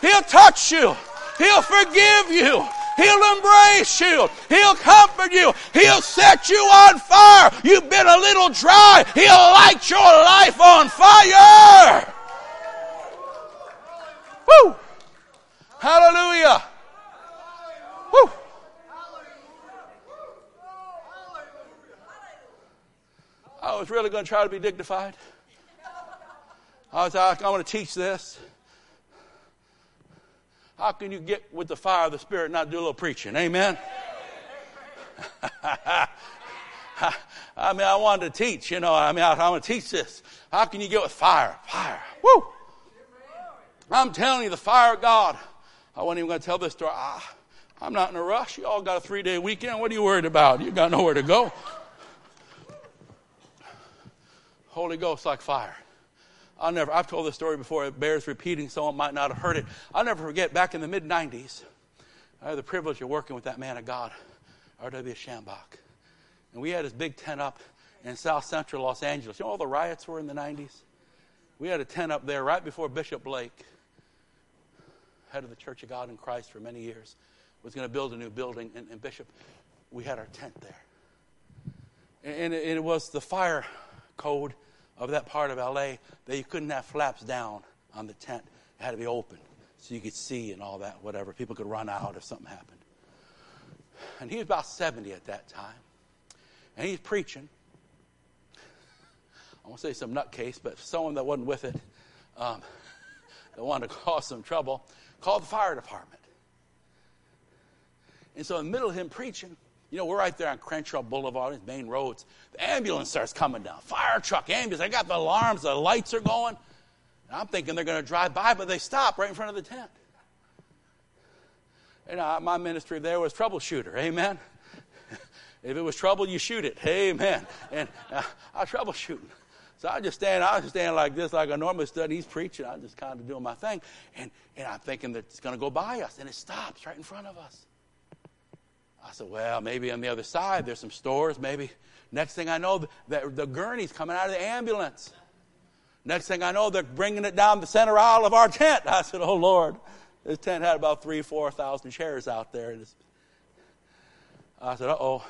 He'll touch you. He'll forgive you. He'll embrace you. He'll comfort you. He'll set you on fire. You've been a little dry. He'll light your life on fire. Woo! Hallelujah. Woo! I was really going to try to be dignified. I was like, I want to teach this. How can you get with the fire of the Spirit and not do a little preaching? Amen? <laughs> I mean, I wanted to teach, you know. I mean, I, I want to teach this. How can you get with fire? Fire. Woo! I'm telling you, the fire of God. I wasn't even going to tell this story. Ah, I'm not in a rush. You all got a three day weekend. What are you worried about? You got nowhere to go. Holy Ghost like fire. I'll never, I've told this story before. It bears repeating. Someone might not have heard it. I'll never forget back in the mid 90s, I had the privilege of working with that man of God, R.W. Schambach. And we had his big tent up in South Central Los Angeles. You know all the riots were in the 90s? We had a tent up there right before Bishop Blake, head of the Church of God in Christ for many years, was going to build a new building. And, and Bishop, we had our tent there. And, and it, was the fire code of that part of LA that you couldn't have flaps down on the tent. It had to be open so you could see and all that, whatever. People could run out if something happened. And he was about 70 at that time. And he's preaching. I won't say some nutcase, but someone that wasn't with it, um, <laughs> that wanted to cause some trouble, called the fire department. And so in the middle of him preaching, you know, we're right there on Crenshaw Boulevard, main roads. The ambulance starts coming down. Fire truck, ambulance. I got the alarms, the lights are going. And I'm thinking they're going to drive by, but they stop right in front of the tent. And uh, my ministry there was troubleshooter. Amen. <laughs> if it was trouble, you shoot it. Amen. And uh, I was troubleshooting. So I just stand, I was standing like this, like I normally stood. He's preaching. I'm just kind of doing my thing. And, and I'm thinking that it's going to go by us. And it stops right in front of us. I said, well, maybe on the other side, there's some stores. Maybe. Next thing I know, the, the gurney's coming out of the ambulance. Next thing I know, they're bringing it down the center aisle of our tent. I said, oh, Lord. This tent had about three, 4,000 chairs out there. I said, uh oh,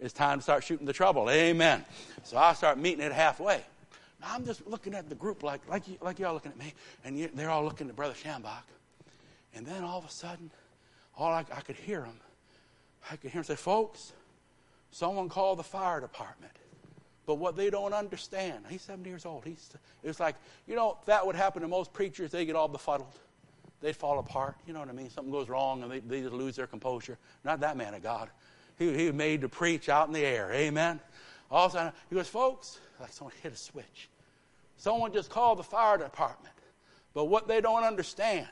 it's time to start shooting the trouble. Amen. So I start meeting it halfway. I'm just looking at the group like, like, you, like y'all looking at me, and you, they're all looking at Brother Schambach. And then all of a sudden, all I, I could hear him, I could hear him say, folks, someone called the fire department. But what they don't understand, he's 70 years old. He's, it's like, you know, that would happen to most preachers. They get all befuddled they'd fall apart. You know what I mean? Something goes wrong and they, they just lose their composure. Not that man of God. He, he was made to preach out in the air. Amen. All of a sudden, he goes, folks, someone hit a switch. Someone just called the fire department. But what they don't understand,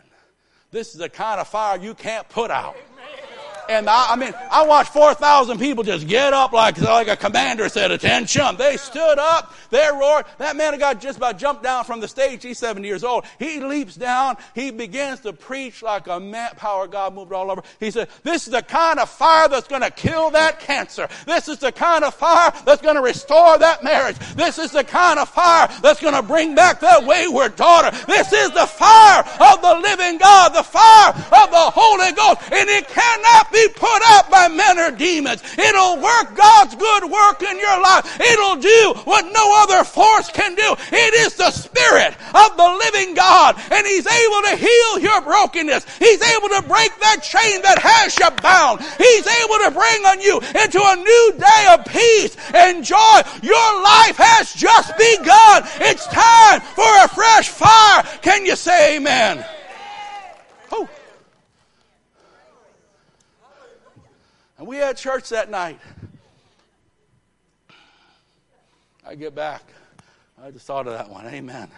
this is the kind of fire you can't put out. Amen. And I, I mean, I watched 4,000 people just get up like, like a commander said, attention. They stood up, they roared. That man of God just about jumped down from the stage. He's 70 years old. He leaps down. He begins to preach like a man, power God moved all over. He said, this is the kind of fire that's going to kill that cancer. This is the kind of fire that's going to restore that marriage. This is the kind of fire that's going to bring back that wayward daughter. This is the fire of the living God, the fire of the Holy Ghost. And it cannot be be put out by men or demons. It'll work God's good work in your life. It'll do what no other force can do. It is the Spirit of the living God, and He's able to heal your brokenness. He's able to break that chain that has you bound. He's able to bring on you into a new day of peace and joy. Your life has just begun. It's time for a fresh fire. Can you say amen? And we had church that night. I get back. I just thought of that one. Amen.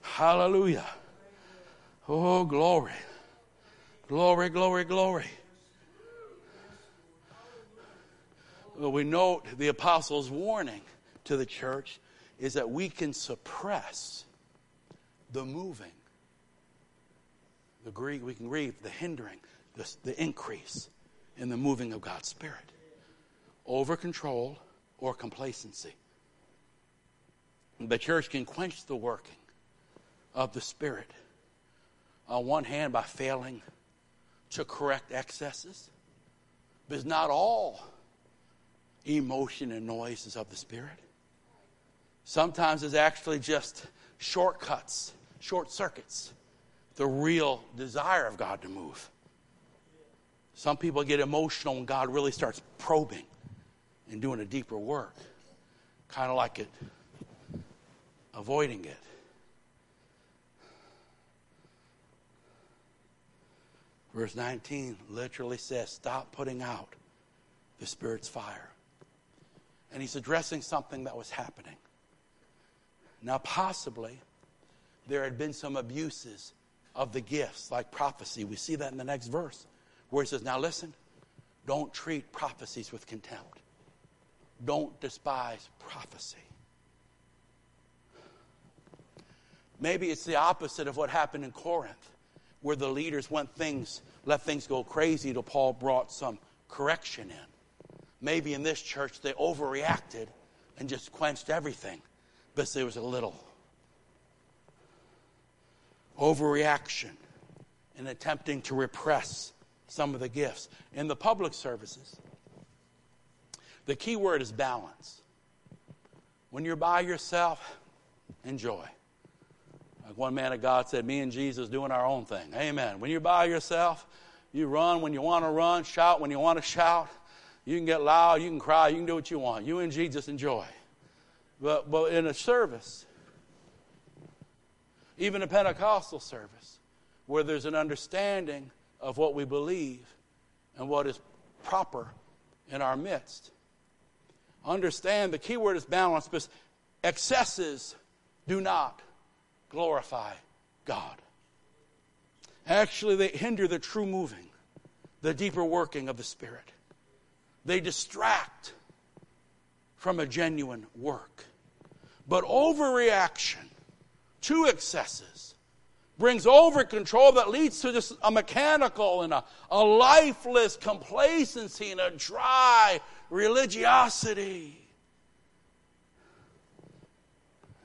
Hallelujah. Oh, glory. Glory, glory, glory. Well, we note the apostles' warning to the church is that we can suppress the moving. The Greek, we can read the hindering the, the increase in the moving of God's Spirit. Over control or complacency. The church can quench the working of the Spirit on one hand by failing to correct excesses, but not all emotion and noises of the Spirit. Sometimes it's actually just shortcuts, short circuits, the real desire of God to move. Some people get emotional when God really starts probing and doing a deeper work, kind of like it, avoiding it. Verse 19 literally says, Stop putting out the Spirit's fire. And he's addressing something that was happening. Now, possibly, there had been some abuses of the gifts, like prophecy. We see that in the next verse where he says, Now listen, don't treat prophecies with contempt, don't despise prophecy. Maybe it's the opposite of what happened in Corinth, where the leaders went things, let things go crazy till Paul brought some correction in. maybe in this church they overreacted and just quenched everything, but there was a little overreaction in attempting to repress some of the gifts. In the public services, the key word is balance. When you're by yourself, enjoy. Like one man of God said, Me and Jesus doing our own thing. Amen. When you're by yourself, you run when you want to run, shout when you want to shout. You can get loud, you can cry, you can do what you want. You and Jesus enjoy. But, but in a service, even a Pentecostal service, where there's an understanding of what we believe and what is proper in our midst. Understand the key word is balance because excesses do not glorify God. Actually, they hinder the true moving, the deeper working of the Spirit. They distract from a genuine work. But overreaction to excesses brings over control that leads to just a mechanical and a, a lifeless complacency and a dry religiosity.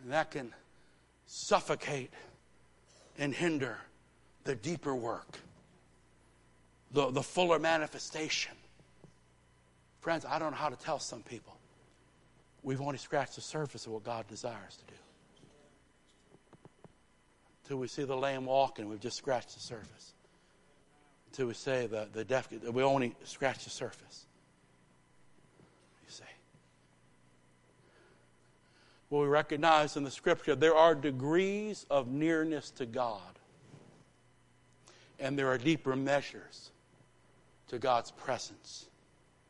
And that can suffocate and hinder the deeper work, the, the fuller manifestation. Friends, I don't know how to tell some people. We've only scratched the surface of what God desires to do. Until we see the lame walking, we've just scratched the surface. Until we say the, the deaf, we only scratch the surface. You see. Well, we recognize in the scripture there are degrees of nearness to God, and there are deeper measures to God's presence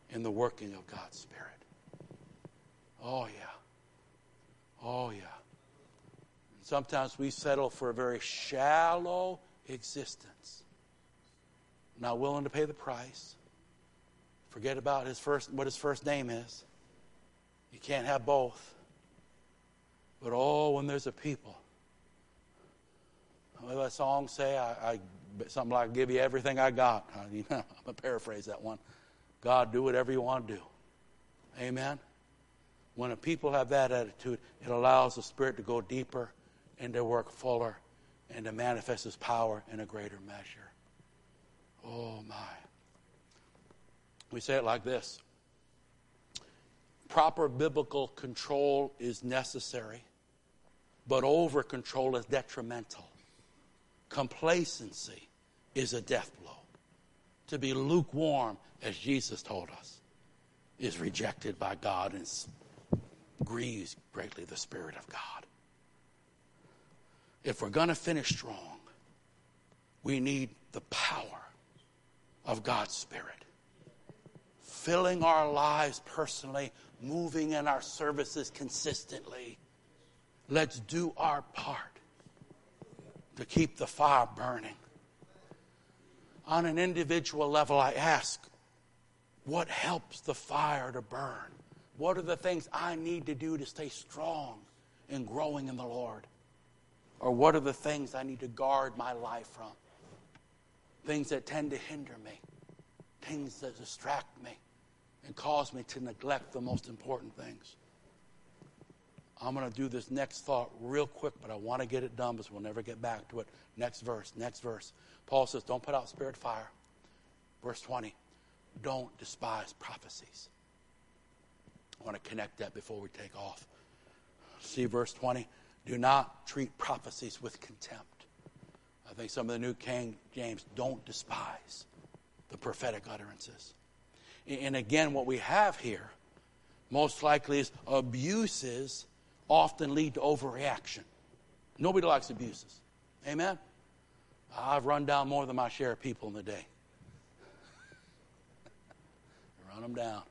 in the working of God's Spirit. Oh, yeah. Oh, yeah. Sometimes we settle for a very shallow existence, not willing to pay the price. Forget about his first, what his first name is. You can't have both. But oh, when there's a people, what that song say? I, I something like "Give you everything I got." <laughs> I'm gonna paraphrase that one. God, do whatever you want to do. Amen. When a people have that attitude, it allows the Spirit to go deeper and to work fuller and to manifest His power in a greater measure. Oh, my. We say it like this proper biblical control is necessary, but over control is detrimental. Complacency is a death blow. To be lukewarm, as Jesus told us, is rejected by God and grieves greatly the Spirit of God if we're going to finish strong, we need the power of God's Spirit. Filling our lives personally, moving in our services consistently. Let's do our part to keep the fire burning. On an individual level, I ask, what helps the fire to burn? What are the things I need to do to stay strong and growing in the Lord? Or what are the things I need to guard my life from? Things that tend to hinder me, things that distract me and cause me to neglect the most important things. I'm going to do this next thought real quick, but I want to get it done because we'll never get back to it. Next verse, next verse. Paul says, Don't put out spirit fire. Verse 20, don't despise prophecies. I want to connect that before we take off. See verse 20? Do not treat prophecies with contempt. I think some of the New King James don't despise the prophetic utterances. And again, what we have here most likely is abuses often lead to overreaction. Nobody likes abuses. Amen? I've run down more than my share of people in the day. <laughs> run them down.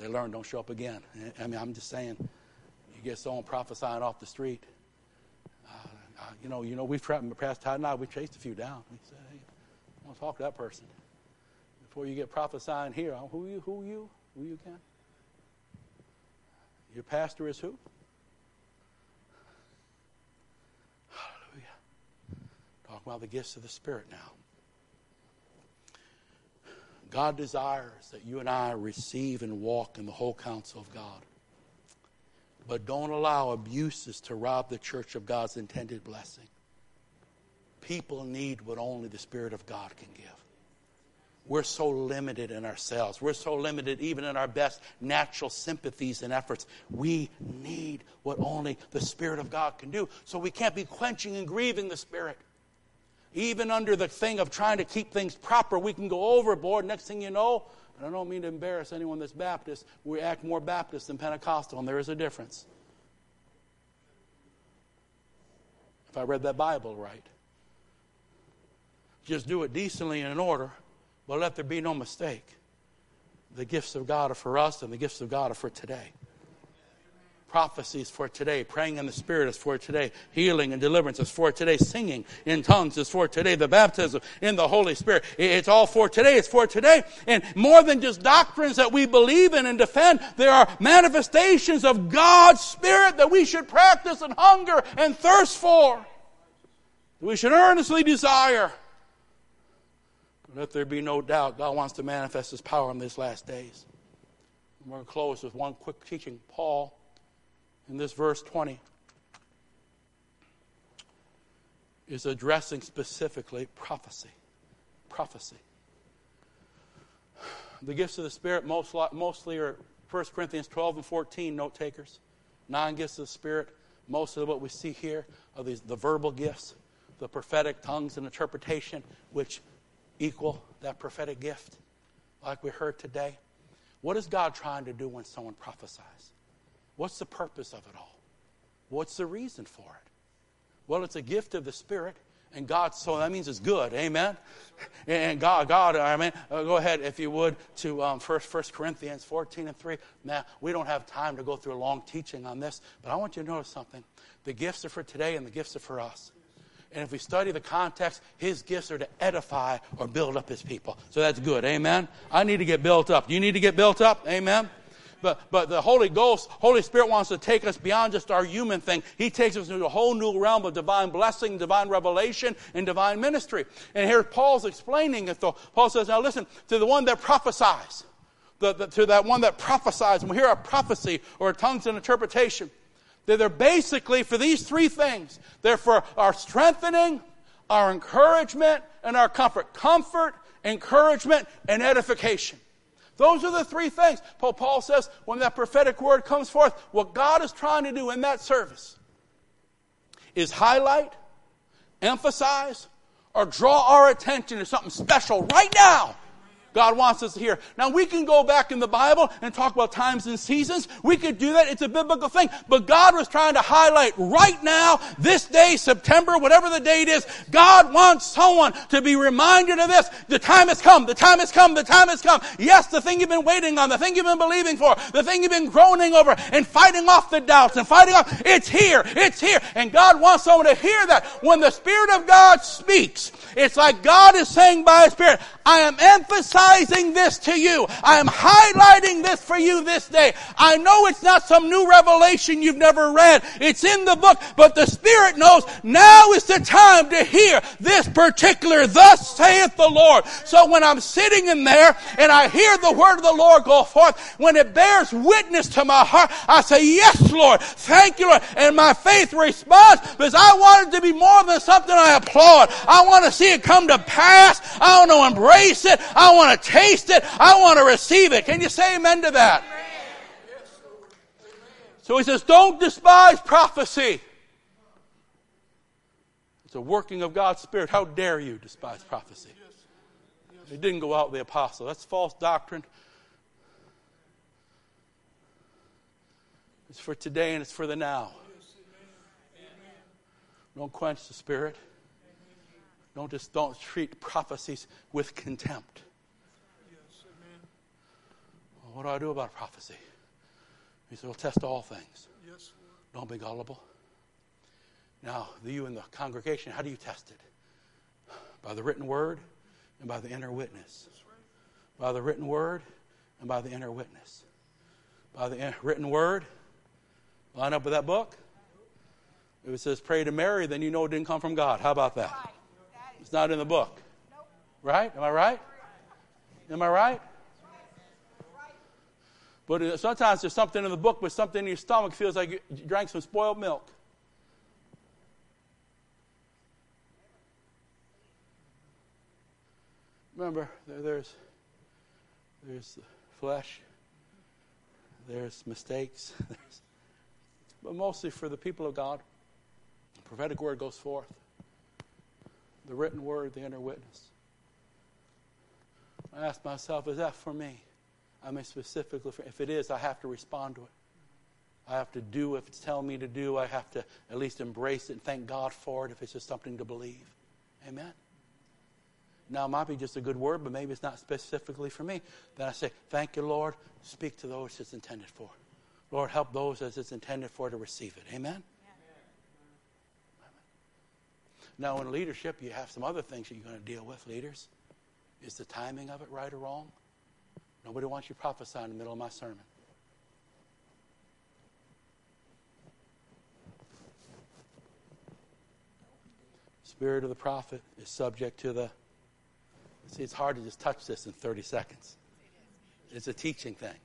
They learn, don't show up again. I mean, I'm just saying, you get someone prophesying off the street. Uh, uh, you know, you know, we've tried, past Todd and I, we chased a few down. We said, hey, I want to talk to that person. Before you get prophesying here, uh, who you? Who you? Who you, Ken? Your pastor is who? Hallelujah. Talk about the gifts of the Spirit now. God desires that you and I receive and walk in the whole counsel of God. But don't allow abuses to rob the church of God's intended blessing. People need what only the Spirit of God can give. We're so limited in ourselves. We're so limited even in our best natural sympathies and efforts. We need what only the Spirit of God can do. So we can't be quenching and grieving the Spirit. Even under the thing of trying to keep things proper, we can go overboard. Next thing you know, and I don't mean to embarrass anyone that's Baptist, we act more Baptist than Pentecostal, and there is a difference. If I read that Bible right, just do it decently and in order but let there be no mistake. The gifts of God are for us, and the gifts of God are for today. Prophecies for today. Praying in the Spirit is for today. Healing and deliverance is for today. Singing in tongues is for today. The baptism in the Holy Spirit. It's all for today. It's for today. And more than just doctrines that we believe in and defend, there are manifestations of God's Spirit that we should practice and hunger and thirst for. We should earnestly desire. Let there be no doubt, God wants to manifest His power in these last days. we're going to close with one quick teaching. Paul, in this verse 20, is addressing specifically prophecy. Prophecy. The gifts of the Spirit most, mostly are 1 Corinthians 12 and 14, note takers. Nine gifts of the Spirit. Most of what we see here are these, the verbal gifts, the prophetic tongues and interpretation, which equal that prophetic gift, like we heard today? What is God trying to do when someone prophesies? What's the purpose of it all? What's the reason for it? Well, it's a gift of the Spirit, and God, so that means it's good. Amen? And God, God I mean, uh, go ahead, if you would, to um, 1, 1 Corinthians 14 and 3. Now, we don't have time to go through a long teaching on this, but I want you to notice something. The gifts are for today, and the gifts are for us. And if we study the context, his gifts are to edify or build up his people. So that's good. Amen. I need to get built up. You need to get built up. Amen. But, but the Holy Ghost, Holy Spirit wants to take us beyond just our human thing. He takes us into a whole new realm of divine blessing, divine revelation, and divine ministry. And here Paul's explaining it though. Paul says, now listen, to the one that prophesies, the, the, to that one that prophesies, and we hear a prophecy or tongues and interpretation. They're basically for these three things. They're for our strengthening, our encouragement, and our comfort. Comfort, encouragement, and edification. Those are the three things. Paul says when that prophetic word comes forth, what God is trying to do in that service is highlight, emphasize, or draw our attention to something special right now God wants us to hear. Now we can go back in the Bible and talk about times and seasons. We could do that. It's a biblical thing. But God was trying to highlight right now, this day, September, whatever the date is, God wants someone to be reminded of this. The time has come. The time has come. The time has come. Yes, the thing you've been waiting on, the thing you've been believing for, the thing you've been groaning over and fighting off the doubts and fighting off. It's here. It's here. And God wants someone to hear that. When the Spirit of God speaks, it's like God is saying by His Spirit, I am emphasizing this to you. I am highlighting this for you this day. I know it's not some new revelation you've never read. It's in the book, but the Spirit knows now is the time to hear this particular, thus saith the Lord. So when I'm sitting in there and I hear the word of the Lord go forth, when it bears witness to my heart, I say, yes, Lord, thank you, Lord. And my faith responds because I want it to be more than something I applaud. I want to see it come to pass. I want to embrace it. I want to taste it. I want to receive it. Can you say amen to that? So he says, don't despise prophecy. It's a working of God's Spirit. How dare you despise prophecy? It didn't go out with the apostle. That's false doctrine. It's for today and it's for the now. Don't quench the Spirit. Don't just don't treat prophecies with contempt. What do I do about prophecy? He said, Well, test all things. Yes, don't be gullible. Now, you in the congregation, how do you test it? By the written word and by the inner witness. Right. By the written word and by the inner witness. By the written word, line up with that book. If it says pray to Mary, then you know it didn't come from God. How about that? It's not in the book. Right? Am I right? Am I right? But uh, sometimes there's something in the book, but something in your stomach feels like you drank some spoiled milk. Remember, there, there's there's flesh, there's mistakes, <laughs> there's, but mostly for the people of God. The prophetic word goes forth. The written word, the inner witness. I ask myself, is that for me? I mean, specifically, if it is, I have to respond to it. I have to do if it's telling me to do. I have to at least embrace it and thank God for it if it's just something to believe. Amen. Now, it might be just a good word, but maybe it's not specifically for me. Then I say, Thank you, Lord. Speak to those it's intended for. Lord, help those as it's intended for to receive it. Amen? Now, in leadership, you have some other things that you're going to deal with, leaders. Is the timing of it right or wrong? Nobody wants you prophesying in the middle of my sermon. Spirit of the prophet is subject to the. See, it's hard to just touch this in 30 seconds. It's a teaching thing.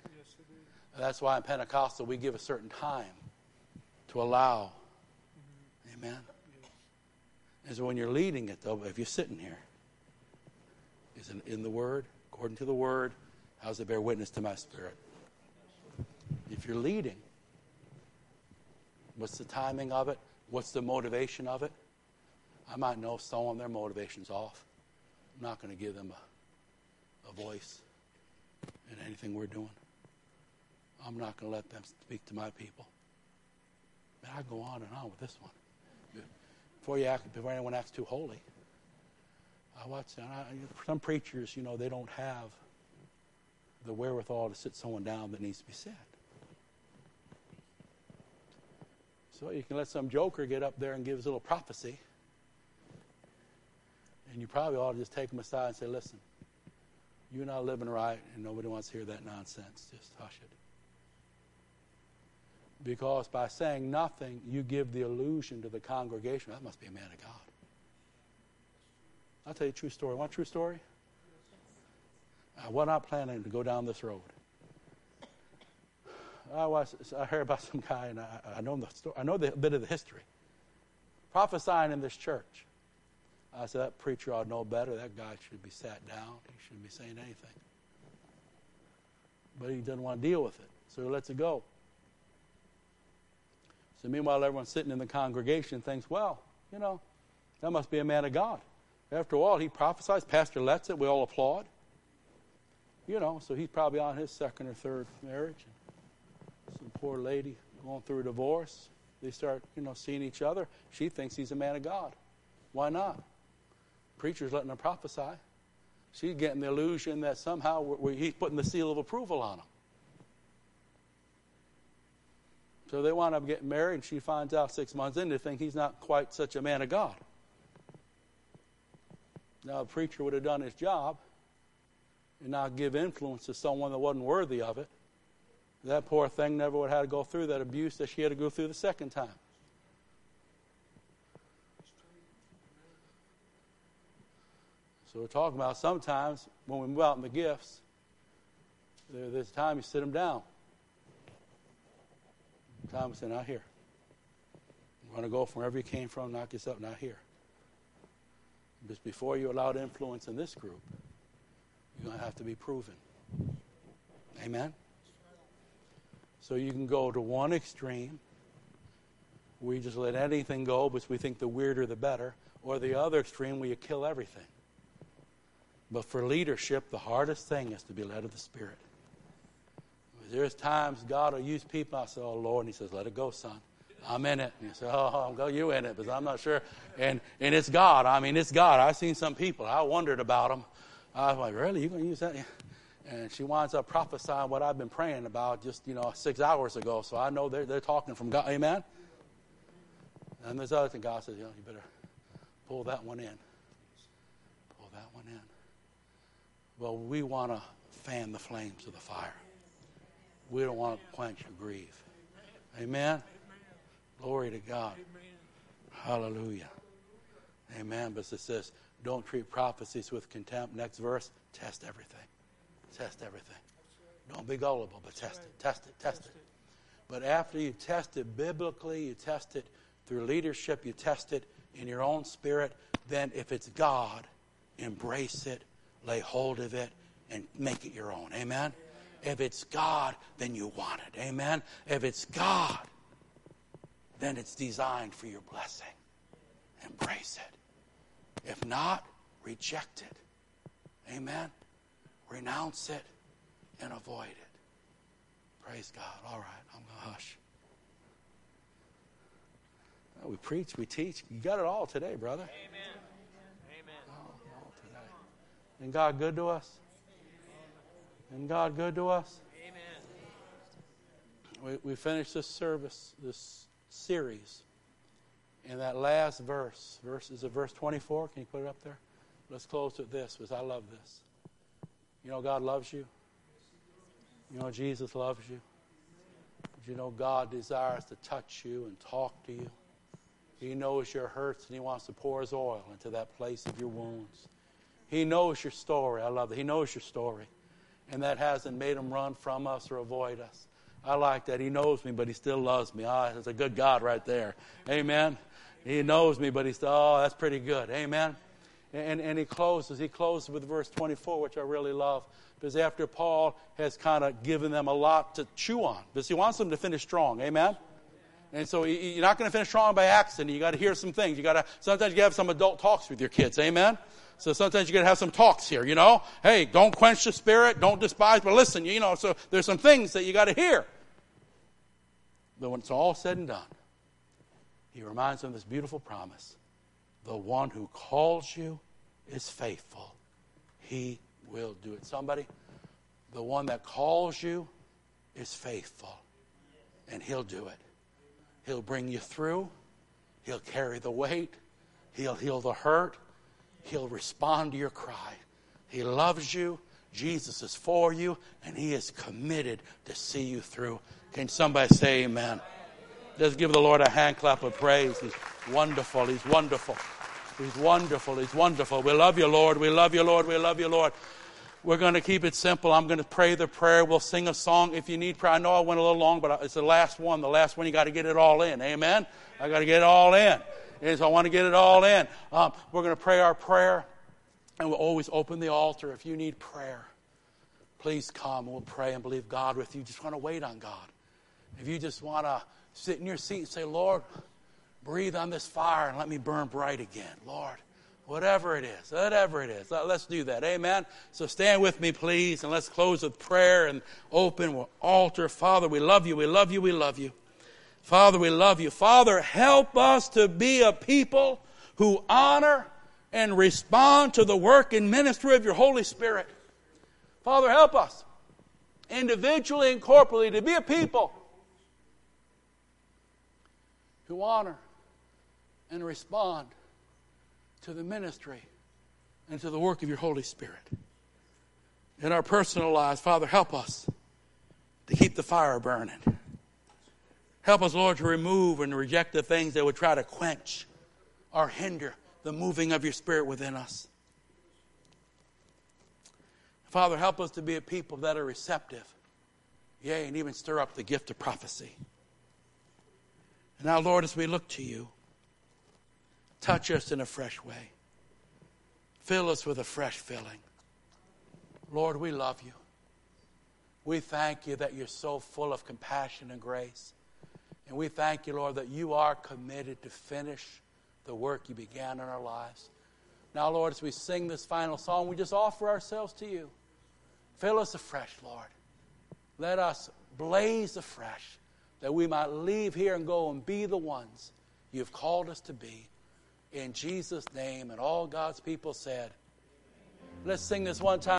That's why in Pentecostal we give a certain time to allow. Amen. And so when you're leading it, though, if you're sitting here, is it in the Word, according to the Word, how does it bear witness to my spirit? If you're leading, what's the timing of it? What's the motivation of it? I might know someone, their motivation's off. I'm not going to give them a, a voice in anything we're doing. I'm not going to let them speak to my people. Man, I go on and on with this one. Before you act, before anyone acts too holy, I watch. I, some preachers, you know, they don't have the wherewithal to sit someone down that needs to be said. So you can let some joker get up there and give his little prophecy, and you probably ought to just take him aside and say, "Listen, you're not living right, and nobody wants to hear that nonsense. Just hush it." Because by saying nothing, you give the illusion to the congregation that must be a man of God. I'll tell you a true story. Want a true story? I was not planning to go down this road. I was. I heard about some guy, and I, I know the story. I know the bit of the history. Prophesying in this church. I said that preacher ought to know better. That guy should be sat down. He shouldn't be saying anything. But he doesn't want to deal with it, so he lets it go. So meanwhile, everyone sitting in the congregation thinks, well, you know, that must be a man of God. After all, he prophesies. Pastor lets it. We all applaud. You know, so he's probably on his second or third marriage. Some poor lady going through a divorce. They start, you know, seeing each other. She thinks he's a man of God. Why not? Preacher's letting her prophesy. She's getting the illusion that somehow we're, we're, he's putting the seal of approval on him. So they wind up getting married, and she finds out six months in they think he's not quite such a man of God. Now, a preacher would have done his job and not give influence to someone that wasn't worthy of it. That poor thing never would have had to go through that abuse that she had to go through the second time. So we're talking about sometimes when we move out in the gifts, there, there's time you sit them down. Time we say, not here. Want to go from wherever you came from, knock yourself, not here. Just before you allowed influence in this group, have to be proven. Amen? So you can go to one extreme, We just let anything go because we think the weirder the better, or the other extreme where you kill everything. But for leadership, the hardest thing is to be led of the Spirit. There's times God will use people. I say, "Oh Lord," and He says, "Let it go, son. I'm in it." And you say, "Oh, oh I'm go you in it," because I'm not sure. And and it's God. I mean, it's God. I've seen some people. I wondered about them. I was like, "Really? You going to use that?" And she winds up prophesying what I've been praying about just you know six hours ago. So I know they're they're talking from God. Amen. And there's other thing God says, "You know, you better pull that one in. Pull that one in." Well, we want to fan the flames of the fire. We don't want to quench or grieve. Amen. Glory to God. Hallelujah. Amen. But it says, don't treat prophecies with contempt. Next verse, test everything. Test everything. Don't be gullible, but test it, test it, test it. But after you test it biblically, you test it through leadership, you test it in your own spirit, then if it's God, embrace it, lay hold of it, and make it your own. Amen? If it's God, then you want it. Amen? If it's God, then it's designed for your blessing. Embrace it. If not, reject it. Amen? Renounce it and avoid it. Praise God. All right, I'm going to hush. Well, we preach, we teach. You got it all today, brother. Amen. Amen. All, all today. And God good to us? And God good to us? Amen. We, we finished this service, this series, in that last verse. Verse is it verse 24? Can you put it up there? Let's close with this, because I love this. You know God loves you. You know Jesus loves you. You know God desires to touch you and talk to you. He knows your hurts and He wants to pour His oil into that place of your wounds. He knows your story. I love that. He knows your story. And that hasn't made Him run from us or avoid us. I like that. He knows me, but He still loves me. Ah, that's a good God right there. Amen. He knows me, but he said, oh, that's pretty good. Amen. And, and he closes. He closes with verse 24, which I really love, because after Paul has kind of given them a lot to chew on, because he wants them to finish strong. Amen. And so you're not going to finish strong by accident. You got to hear some things. You got to sometimes you have some adult talks with your kids. Amen. So sometimes you got to have some talks here. You know, hey, don't quench the spirit, don't despise, but listen. You know, so there's some things that you got to hear. But when it's all said and done, he reminds them of this beautiful promise: the one who calls you is faithful. He will do it. Somebody, the one that calls you is faithful, and he'll do it. He'll bring you through. He'll carry the weight. He'll heal the hurt. He'll respond to your cry. He loves you. Jesus is for you, and He is committed to see you through. Can somebody say amen? Just give the Lord a hand clap of praise. He's wonderful. He's wonderful. He's wonderful. He's wonderful. We love you, Lord. We love you, Lord. We love you, Lord. We're going to keep it simple. I'm going to pray the prayer. We'll sing a song if you need prayer. I know I went a little long, but it's the last one. The last one, you got to get it all in. Amen? I got to get it all in. So I want to get it all in. Um, we're going to pray our prayer, and we'll always open the altar. If you need prayer, please come. We'll pray and believe God with you. Just want to wait on God. If you just want to sit in your seat and say, Lord, breathe on this fire and let me burn bright again. Lord, whatever it is, whatever it is, let's do that. Amen. So stand with me, please, and let's close with prayer and open with altar. Father, we love you, we love you, we love you. Father, we love you. Father, help us to be a people who honor and respond to the work and ministry of your Holy Spirit. Father, help us individually and corporately to be a people who honor and respond to the ministry and to the work of your Holy Spirit. In our personal lives, Father, help us to keep the fire burning. Help us, Lord, to remove and reject the things that would try to quench or hinder the moving of your Spirit within us. Father, help us to be a people that are receptive, yea, and even stir up the gift of prophecy. And now, Lord, as we look to you, touch us in a fresh way. Fill us with a fresh filling. Lord, we love you. We thank you that you're so full of compassion and grace. And we thank you, Lord, that you are committed to finish the work you began in our lives. Now, Lord, as we sing this final song, we just offer ourselves to you. Fill us afresh, Lord. Let us blaze afresh that we might leave here and go and be the ones you've called us to be. In Jesus' name, and all God's people said, let's sing this one time.